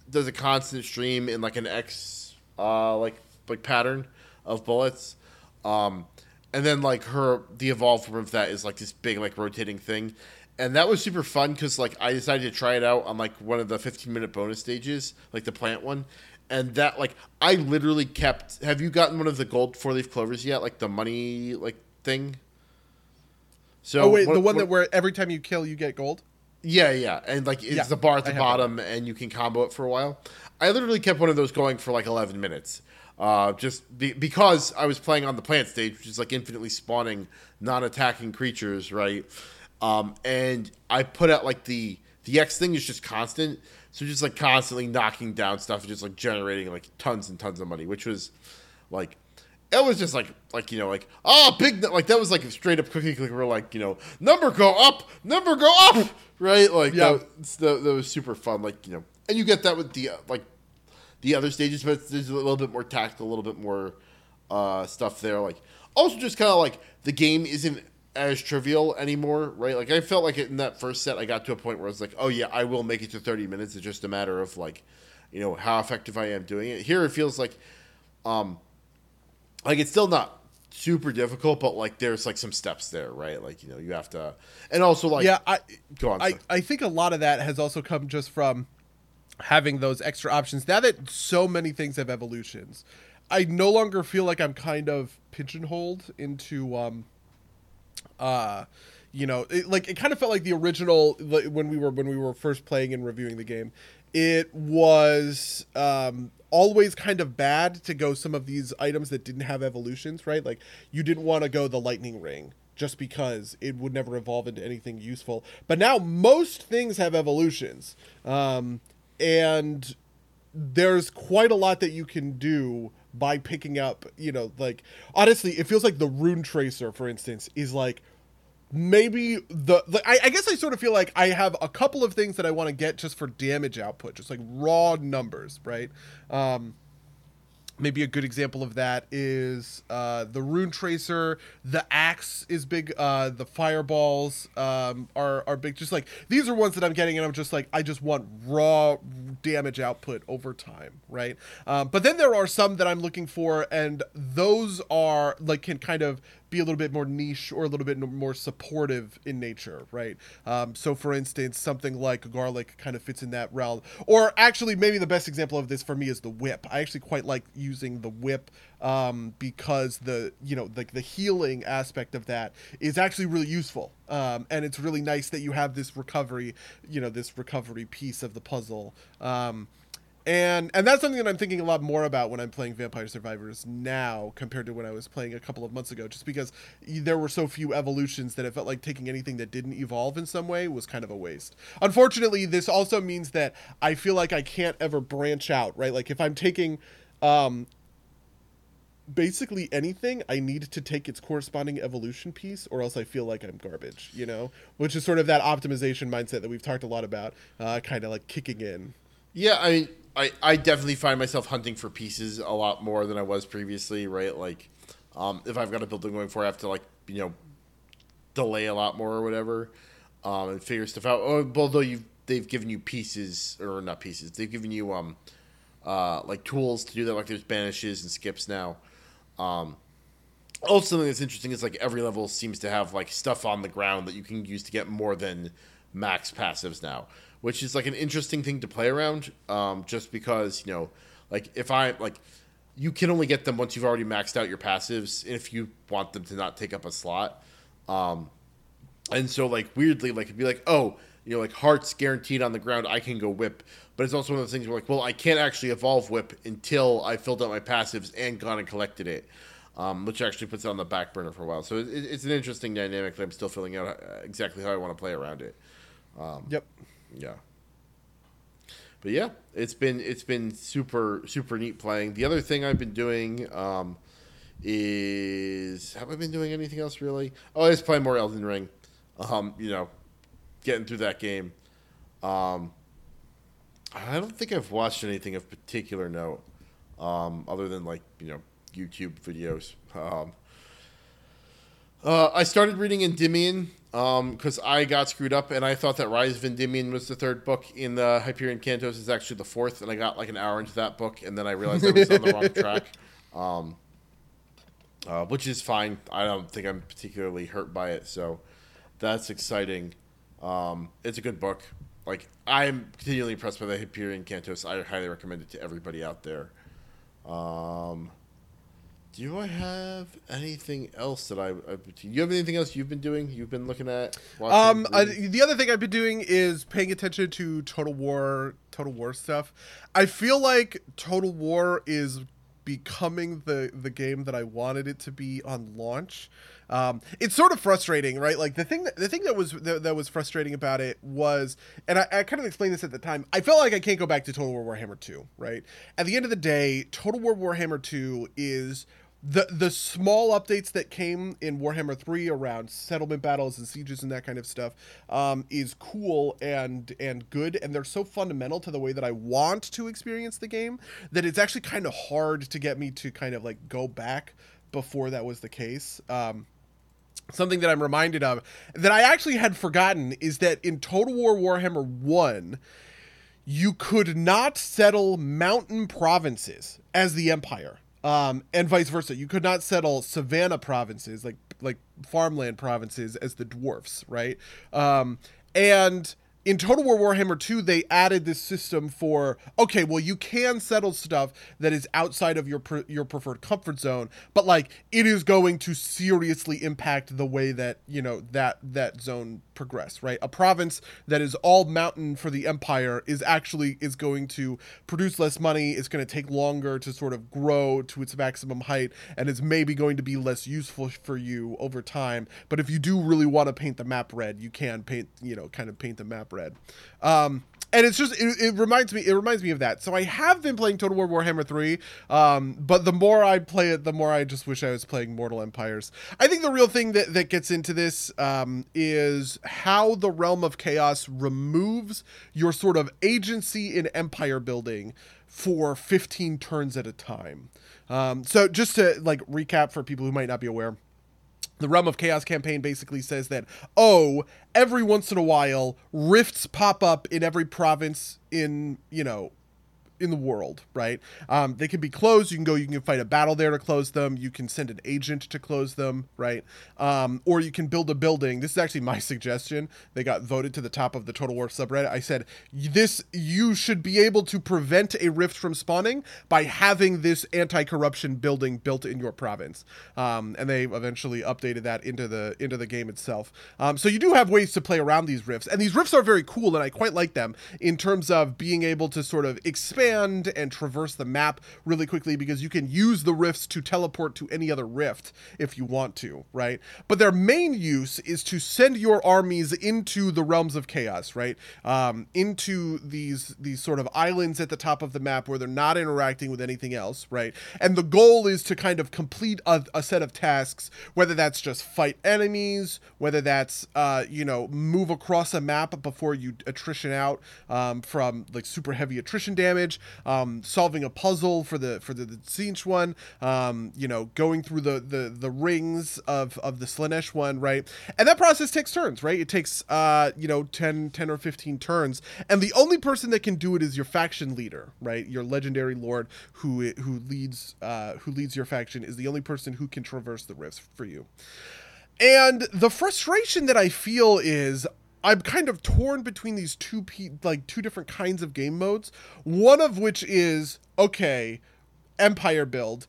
does a constant stream in like an X uh like like pattern of bullets, um, and then like her the evolved form of that is like this big like rotating thing, and that was super fun because like I decided to try it out on like one of the 15 minute bonus stages, like the plant one, and that like I literally kept. Have you gotten one of the gold four leaf clovers yet? Like the money like thing. So oh wait, what, the one what, that where every time you kill you get gold. Yeah, yeah, and like it's yeah, the bar at the bottom, and you can combo it for a while. I literally kept one of those going for like 11 minutes, uh, just be, because I was playing on the plant stage, which is like infinitely spawning non-attacking creatures, right? Um, and I put out like the the X thing is just constant, so just like constantly knocking down stuff, and just like generating like tons and tons of money, which was like it was just like like you know like oh big like that was like a straight up cookie clicker like you know number go up number go up right like yeah that, that, that was super fun like you know and you get that with the like the other stages, but there's a little bit more tactical, a little bit more uh, stuff there. Like also just kind of like the game isn't as trivial anymore, right? Like I felt like in that first set, I got to a point where I was like, oh yeah, I will make it to 30 minutes. It's just a matter of like, you know, how effective I am doing it. Here it feels like, um, like it's still not super difficult, but like there's like some steps there, right? Like you know, you have to, and also like yeah, I go on. I, I think a lot of that has also come just from having those extra options. Now that so many things have evolutions, I no longer feel like I'm kind of pigeonholed into um uh you know, it, like it kind of felt like the original like, when we were when we were first playing and reviewing the game. It was um always kind of bad to go some of these items that didn't have evolutions, right? Like you didn't want to go the lightning ring just because it would never evolve into anything useful. But now most things have evolutions. Um, and there's quite a lot that you can do by picking up you know like honestly it feels like the rune tracer for instance is like maybe the, the I, I, guess i sort of feel like i have a couple of things that i want to get just for damage output just like raw numbers right? Um maybe a good example of that is uh, the rune tracer the axe is big uh, the fireballs um, are, are big just like these are ones that i'm getting and i'm just like i just want raw damage output over time right? Um, but then there are some that i'm looking for and those are like can kind of be a little bit more niche or a little bit more supportive in nature, right? Um, so, for instance, something like garlic kind of fits in that realm. Or actually, maybe the best example of this for me is the whip. I actually quite like using the whip um, because the you know like the healing aspect of that is actually really useful, um, and it's really nice that you have this recovery, you know, this recovery piece of the puzzle. Um, and and that's something that I'm thinking a lot more about when I'm playing Vampire Survivors now compared to when I was playing a couple of months ago. Just because there were so few evolutions that it felt like taking anything that didn't evolve in some way was kind of a waste. Unfortunately, this also means that I feel like I can't ever branch out. Right, like if I'm taking um, basically anything, I need to take its corresponding evolution piece, or else I feel like I'm garbage. You know, which is sort of that optimization mindset that we've talked a lot about, uh, kind of like kicking in. Yeah, I mean I, I definitely find myself hunting for pieces a lot more than I was previously, right? Like, um, if I've got a building going for, I have to like you know delay a lot more or whatever, um, and figure stuff out. Oh, although you they've given you pieces or not pieces, they've given you um uh like tools to do that. Like there's banishes and skips now. Um, also, something that's interesting is like every level seems to have like stuff on the ground that you can use to get more than max passives now which is like an interesting thing to play around. Um, just because you know, like if I like, you can only get them once you've already maxed out your passives. If you want them to not take up a slot, um, and so like weirdly, like it'd be like, oh, you know, like hearts guaranteed on the ground, I can go whip. But it's also one of those things where like, well, I can't actually evolve whip until I filled out my passives and gone and collected it. Um, which actually puts it on the back burner for a while. So it, it's an interesting dynamic that I'm still filling out uh, exactly how I want to play around it. Um, yep. Yeah. But yeah, it's been it's been super super neat playing. The other thing I've been doing um, is have I been doing anything else really? Oh, I just playing more Elden Ring. Um, you know, getting through that game. Um, I don't think I've watched anything of particular note, um, other than like you know YouTube videos. Um, uh, I started reading Endymion because um, I got screwed up and I thought that Rise of Endymion was the third book in the Hyperion Cantos is actually the fourth, and I got like an hour into that book and then I realized I was on the wrong track. Um, uh, which is fine. I don't think I'm particularly hurt by it, so that's exciting. Um, it's a good book. Like I'm continually impressed by the Hyperion Cantos. I highly recommend it to everybody out there. Um, do I have anything else that I? I you have anything else you've been doing? You've been looking at? Watching, Um, I, the other thing I've been doing is paying attention to Total War, Total War stuff. I feel like Total War is becoming the the game that I wanted it to be on launch. Um, it's sort of frustrating, right? Like the thing that the thing that was that, that was frustrating about it was, and I, I kind of explained this at the time. I felt like I can't go back to Total War Warhammer Two, right? At the end of the day, Total War Warhammer Two is the the small updates that came in Warhammer 3 around settlement battles and sieges and that kind of stuff um, is cool and and good and they're so fundamental to the way that I want to experience the game that it's actually kind of hard to get me to kind of like go back before that was the case. Um, something that I'm reminded of that I actually had forgotten is that in Total War Warhammer 1 you could not settle mountain provinces as the empire um, and vice versa. You could not settle savanna provinces, like like farmland provinces, as the dwarfs, right? Um, and in Total War Warhammer 2, they added this system for okay, well, you can settle stuff that is outside of your pre- your preferred comfort zone, but like it is going to seriously impact the way that you know that that zone progress. Right, a province that is all mountain for the Empire is actually is going to produce less money. It's going to take longer to sort of grow to its maximum height, and it's maybe going to be less useful for you over time. But if you do really want to paint the map red, you can paint you know kind of paint the map red. Um, and it's just it, it, reminds me it reminds me of that. So I have been playing Total War Warhammer 3, um, but the more I play it, the more I just wish I was playing Mortal Empires. I think the real thing that, that gets into this um, is how the Realm of Chaos removes your sort of agency in empire building for 15 turns at a time. Um, so just to like recap for people who might not be aware the Realm of Chaos campaign basically says that, oh, every once in a while, rifts pop up in every province in, you know, in the world, right? Um, they can be closed. You can go, you can fight a battle there to close them. You can send an agent to close them, right? Um, or you can build a building. This is actually my suggestion. They got voted to the top of the Total War subreddit. I said, this, you should be able to prevent a rift from spawning by having this anti corruption building built in your province. Um, and they eventually updated that into the, into the game itself. Um, so you do have ways to play around these rifts. And these rifts are very cool, and I quite like them in terms of being able to sort of expand and traverse the map really quickly because you can use the rifts to teleport to any other rift if you want to, right? But their main use is to send your armies into the realms of chaos, right? Um, into these these sort of islands at the top of the map where they're not interacting with anything else, right? And the goal is to kind of complete a, a set of tasks, whether that's just fight enemies, whether that's uh, you know move across a map before you attrition out um, from like super heavy attrition damage, um, solving a puzzle for the for the, the one, um, you know, going through the, the the rings of of the Slaanesh one, right? And that process takes turns, right? It takes uh, you know 10, 10 or 15 turns. And the only person that can do it is your faction leader, right? Your legendary lord who who leads uh, who leads your faction is the only person who can traverse the rifts for you. And the frustration that I feel is I'm kind of torn between these two pe- like two different kinds of game modes. One of which is okay, empire build,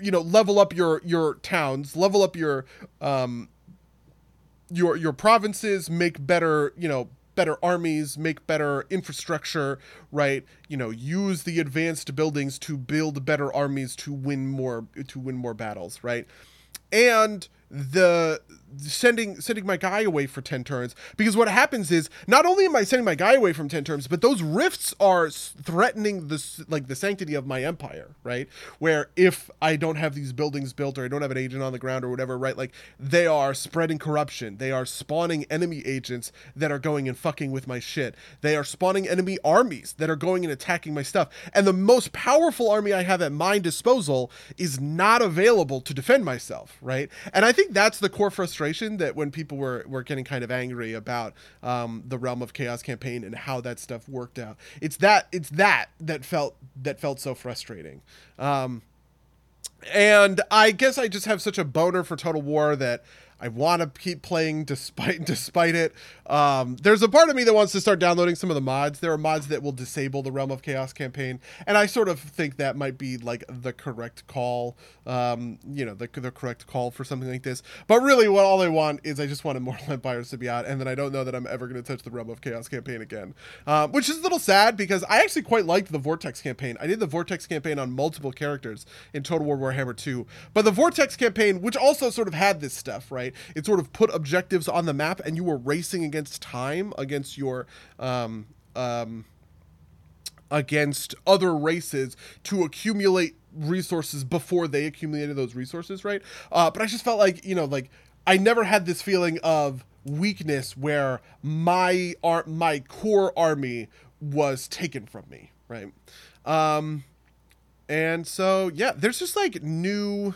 you know, level up your your towns, level up your um your your provinces, make better, you know, better armies, make better infrastructure, right? You know, use the advanced buildings to build better armies to win more to win more battles, right? And the sending sending my guy away for 10 turns. Because what happens is not only am i sending my guy away from 10 turns but those rifts are threatening this like the sanctity of my empire right? Where if i don't have these buildings built or i don't have an agent on the ground or whatever right? Like they are spreading corruption. They are spawning enemy agents that are going and fucking with my shit. They are spawning enemy armies that are going and attacking my stuff. And the most powerful army i have at my disposal is not available to defend myself right? And i think that's the core frustration that when people were were getting kind of angry about um, the realm of chaos campaign and how that stuff worked out. It's that it's that that felt that felt so frustrating. Um, and I guess I just have such a boner for Total War that I want to keep playing despite despite it. Um, there's a part of me that wants to start downloading some of the mods. There are mods that will disable the Realm of Chaos campaign, and I sort of think that might be like the correct call. Um, you know, the, the correct call for something like this. But really, what all I want is I just want Immortal Empires to be out, and then I don't know that I'm ever going to touch the Realm of Chaos campaign again, um, which is a little sad because I actually quite liked the Vortex campaign. I did the Vortex campaign on multiple characters in Total War Warhammer 2, but the Vortex campaign, which also sort of had this stuff, right? It sort of put objectives on the map, and you were racing against time, against your um, um, against other races to accumulate resources before they accumulated those resources, right? Uh, but I just felt like you know, like I never had this feeling of weakness where my ar- my core army was taken from me, right? Um, and so yeah, there's just like new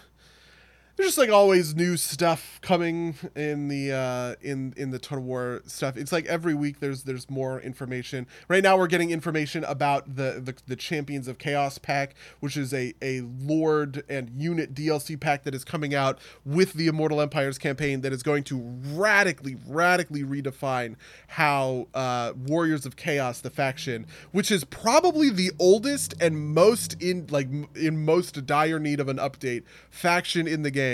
there's just like always new stuff coming in the uh, in in the Total War stuff. It's like every week there's there's more information. Right now we're getting information about the the, the Champions of Chaos pack, which is a a Lord and Unit DLC pack that is coming out with the Immortal Empires campaign that is going to radically radically redefine how uh, Warriors of Chaos, the faction, which is probably the oldest and most in like in most dire need of an update faction in the game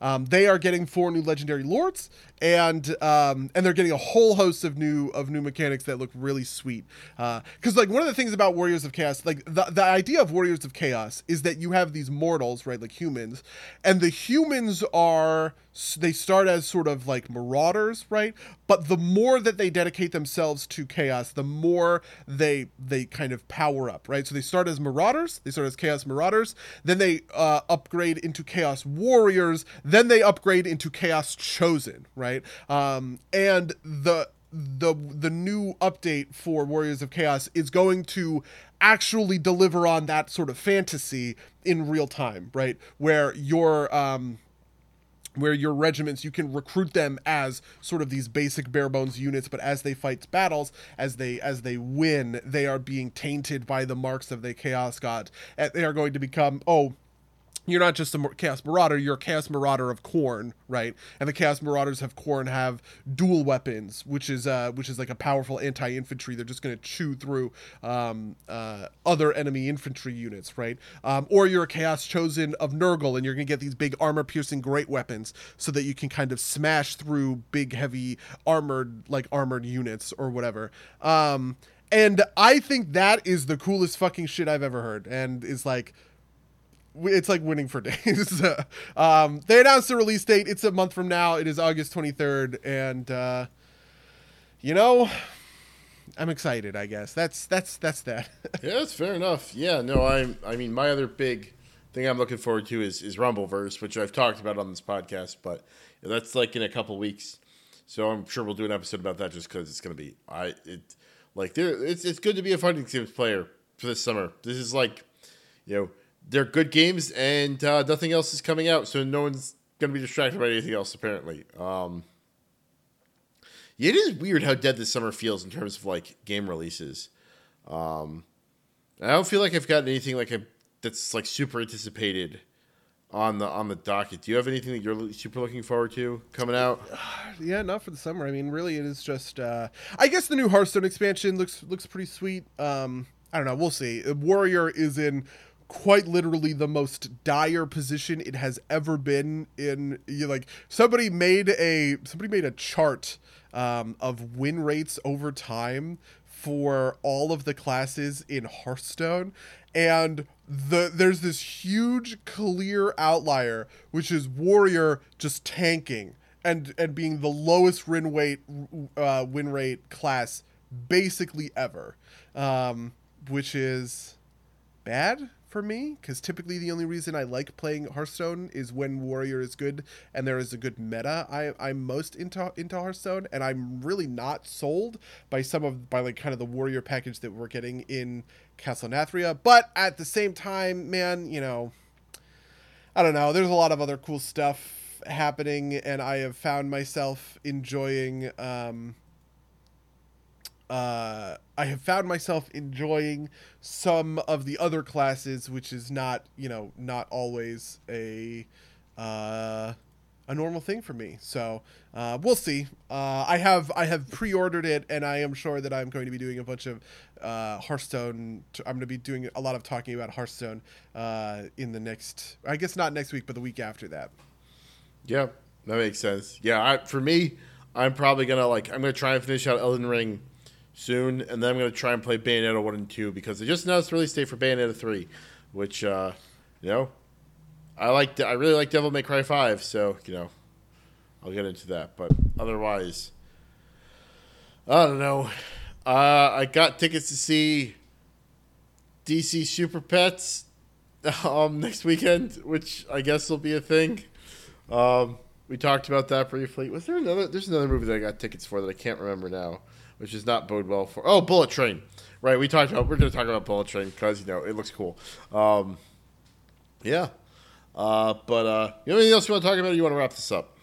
Um, they are getting four new legendary lords, and um, and they're getting a whole host of new of new mechanics that look really sweet. Because uh, like one of the things about Warriors of Chaos, like the the idea of Warriors of Chaos is that you have these mortals, right, like humans, and the humans are they start as sort of like marauders, right? But the more that they dedicate themselves to chaos, the more they they kind of power up, right? So they start as marauders, they start as chaos marauders, then they uh, upgrade into chaos warriors, then they upgrade into chaos chosen, right? Um, and the the the new update for Warriors of Chaos is going to actually deliver on that sort of fantasy in real time, right? Where your um where your regiments you can recruit them as sort of these basic bare bones units but as they fight battles as they as they win they are being tainted by the marks of the chaos god. And they are going to become oh you're not just a Chaos Marauder, you're a Chaos Marauder of Khorne, right? And the Chaos Marauders of Khorne have dual weapons, which is uh, which is like a powerful anti-infantry. They're just going to chew through um, uh, other enemy infantry units, right? Um, or you're a Chaos Chosen of Nurgle, and you're going to get these big armor-piercing great weapons, so that you can kind of smash through big, heavy armored like armored units or whatever. Um, and I think that is the coolest fucking shit I've ever heard, and is like it's like winning for days. um, they announced the release date. It's a month from now. It is August 23rd, and uh, you know, I'm excited. I guess that's that's that's that. yeah, that's fair enough. Yeah, no, I I mean, my other big thing I'm looking forward to is is Rumbleverse, which I've talked about on this podcast, but that's like in a couple weeks. So I'm sure we'll do an episode about that just because it's gonna be I it like there it's it's good to be a fighting games player for this summer. This is like you know they're good games, and uh, nothing else is coming out, so no one's going to be distracted by anything else. Apparently, um, it is weird how dead this summer feels in terms of like game releases. Um, I don't feel like I've gotten anything like a, that's like super anticipated on the on the docket. Do you have anything that you're super looking forward to coming out? Yeah, not for the summer. I mean, really, it is just. Uh, I guess the new Hearthstone expansion looks looks pretty sweet. Um, I don't know. We'll see. Warrior is in quite literally the most dire position it has ever been in you like somebody made a somebody made a chart um, of win rates over time for all of the classes in Hearthstone. And the there's this huge clear outlier which is warrior just tanking and and being the lowest win rate uh, win rate class basically ever. Um, which is bad for me because typically the only reason I like playing Hearthstone is when Warrior is good and there is a good meta. I I'm most into into Hearthstone and I'm really not sold by some of by like kind of the Warrior package that we're getting in Castle Nathria. But at the same time, man, you know, I don't know. There's a lot of other cool stuff happening, and I have found myself enjoying. Um, uh, I have found myself enjoying some of the other classes, which is not you know not always a uh, a normal thing for me. So uh, we'll see. Uh, I have I have pre-ordered it, and I am sure that I'm going to be doing a bunch of uh, Hearthstone. I'm going to be doing a lot of talking about Hearthstone uh, in the next. I guess not next week, but the week after that. Yeah, that makes sense. Yeah, I, for me, I'm probably gonna like I'm gonna try and finish out Elden Ring soon, and then I'm gonna try and play Bayonetta one and two because they just announced release date for Bayonetta three, which uh, you know, I like. I really like Devil May Cry five, so you know, I'll get into that. But otherwise, I don't know. Uh, I got tickets to see DC Super Pets um, next weekend, which I guess will be a thing. Um, we talked about that briefly. Was there another? There's another movie that I got tickets for that I can't remember now, which is not bode well for. Oh, Bullet Train. Right, we talked about. We're going to talk about Bullet Train because you know it looks cool. Um, yeah, uh, but uh, you know anything else you want to talk about? or You want to wrap this up?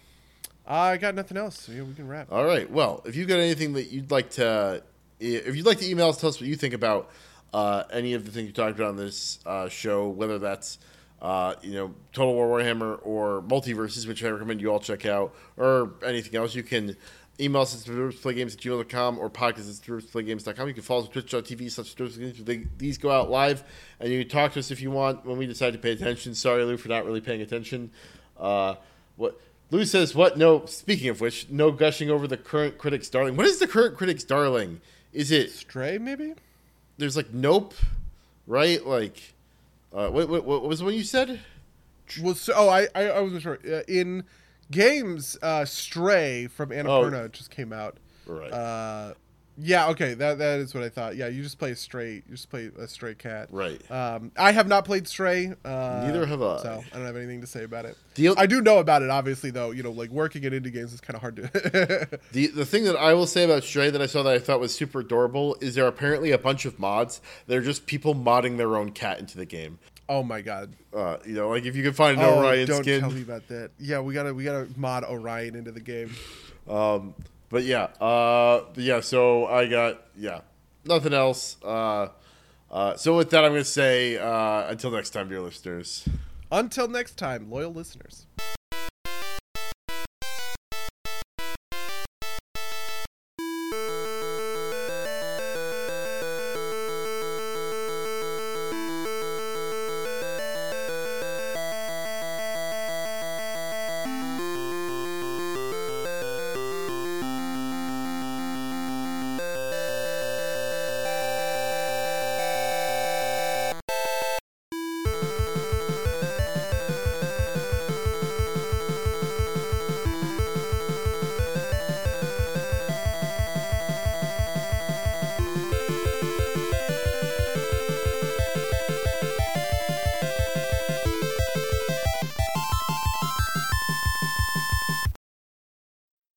I got nothing else. So yeah, we can wrap. All right. Well, if you've got anything that you'd like to, if you'd like to email us, tell us what you think about uh, any of the things you talked about on this uh, show, whether that's uh, you know Total War Warhammer or MultiVersus, which I recommend you all check out, or anything else, you can email us at playgames at gmail.com or podcast at playgames.com. You can follow us on twitch.tv slash games. These go out live, and you can talk to us if you want when we decide to pay attention. Sorry, Lou, for not really paying attention. Uh, what Lou says, what? No, speaking of which, no gushing over the current critic's darling. What is the current critic's darling? Is it Stray, maybe? there's like Nope, right? Like, uh, what, what, what was the one you said? Was so, oh I I, I wasn't sure. Uh, in games, uh, Stray from Annapurna just came out. Right. Uh, yeah. Okay. That that is what I thought. Yeah. You just play a stray. You just play a stray cat. Right. Um, I have not played Stray. Uh, Neither have I. So I don't have anything to say about it. The- I do know about it, obviously, though. You know, like working at indie games is kind of hard to. The the thing that I will say about Stray that I saw that I thought was super adorable is there are apparently a bunch of mods that are just people modding their own cat into the game. Oh my god. Uh, you know, like if you can find an Oh, Orion don't skin. tell me about that. Yeah, we gotta we gotta mod Orion into the game. Um, but yeah, uh, yeah. So I got yeah, nothing else. Uh, uh, so with that, I'm gonna say uh, until next time, dear listeners. Until next time, loyal listeners.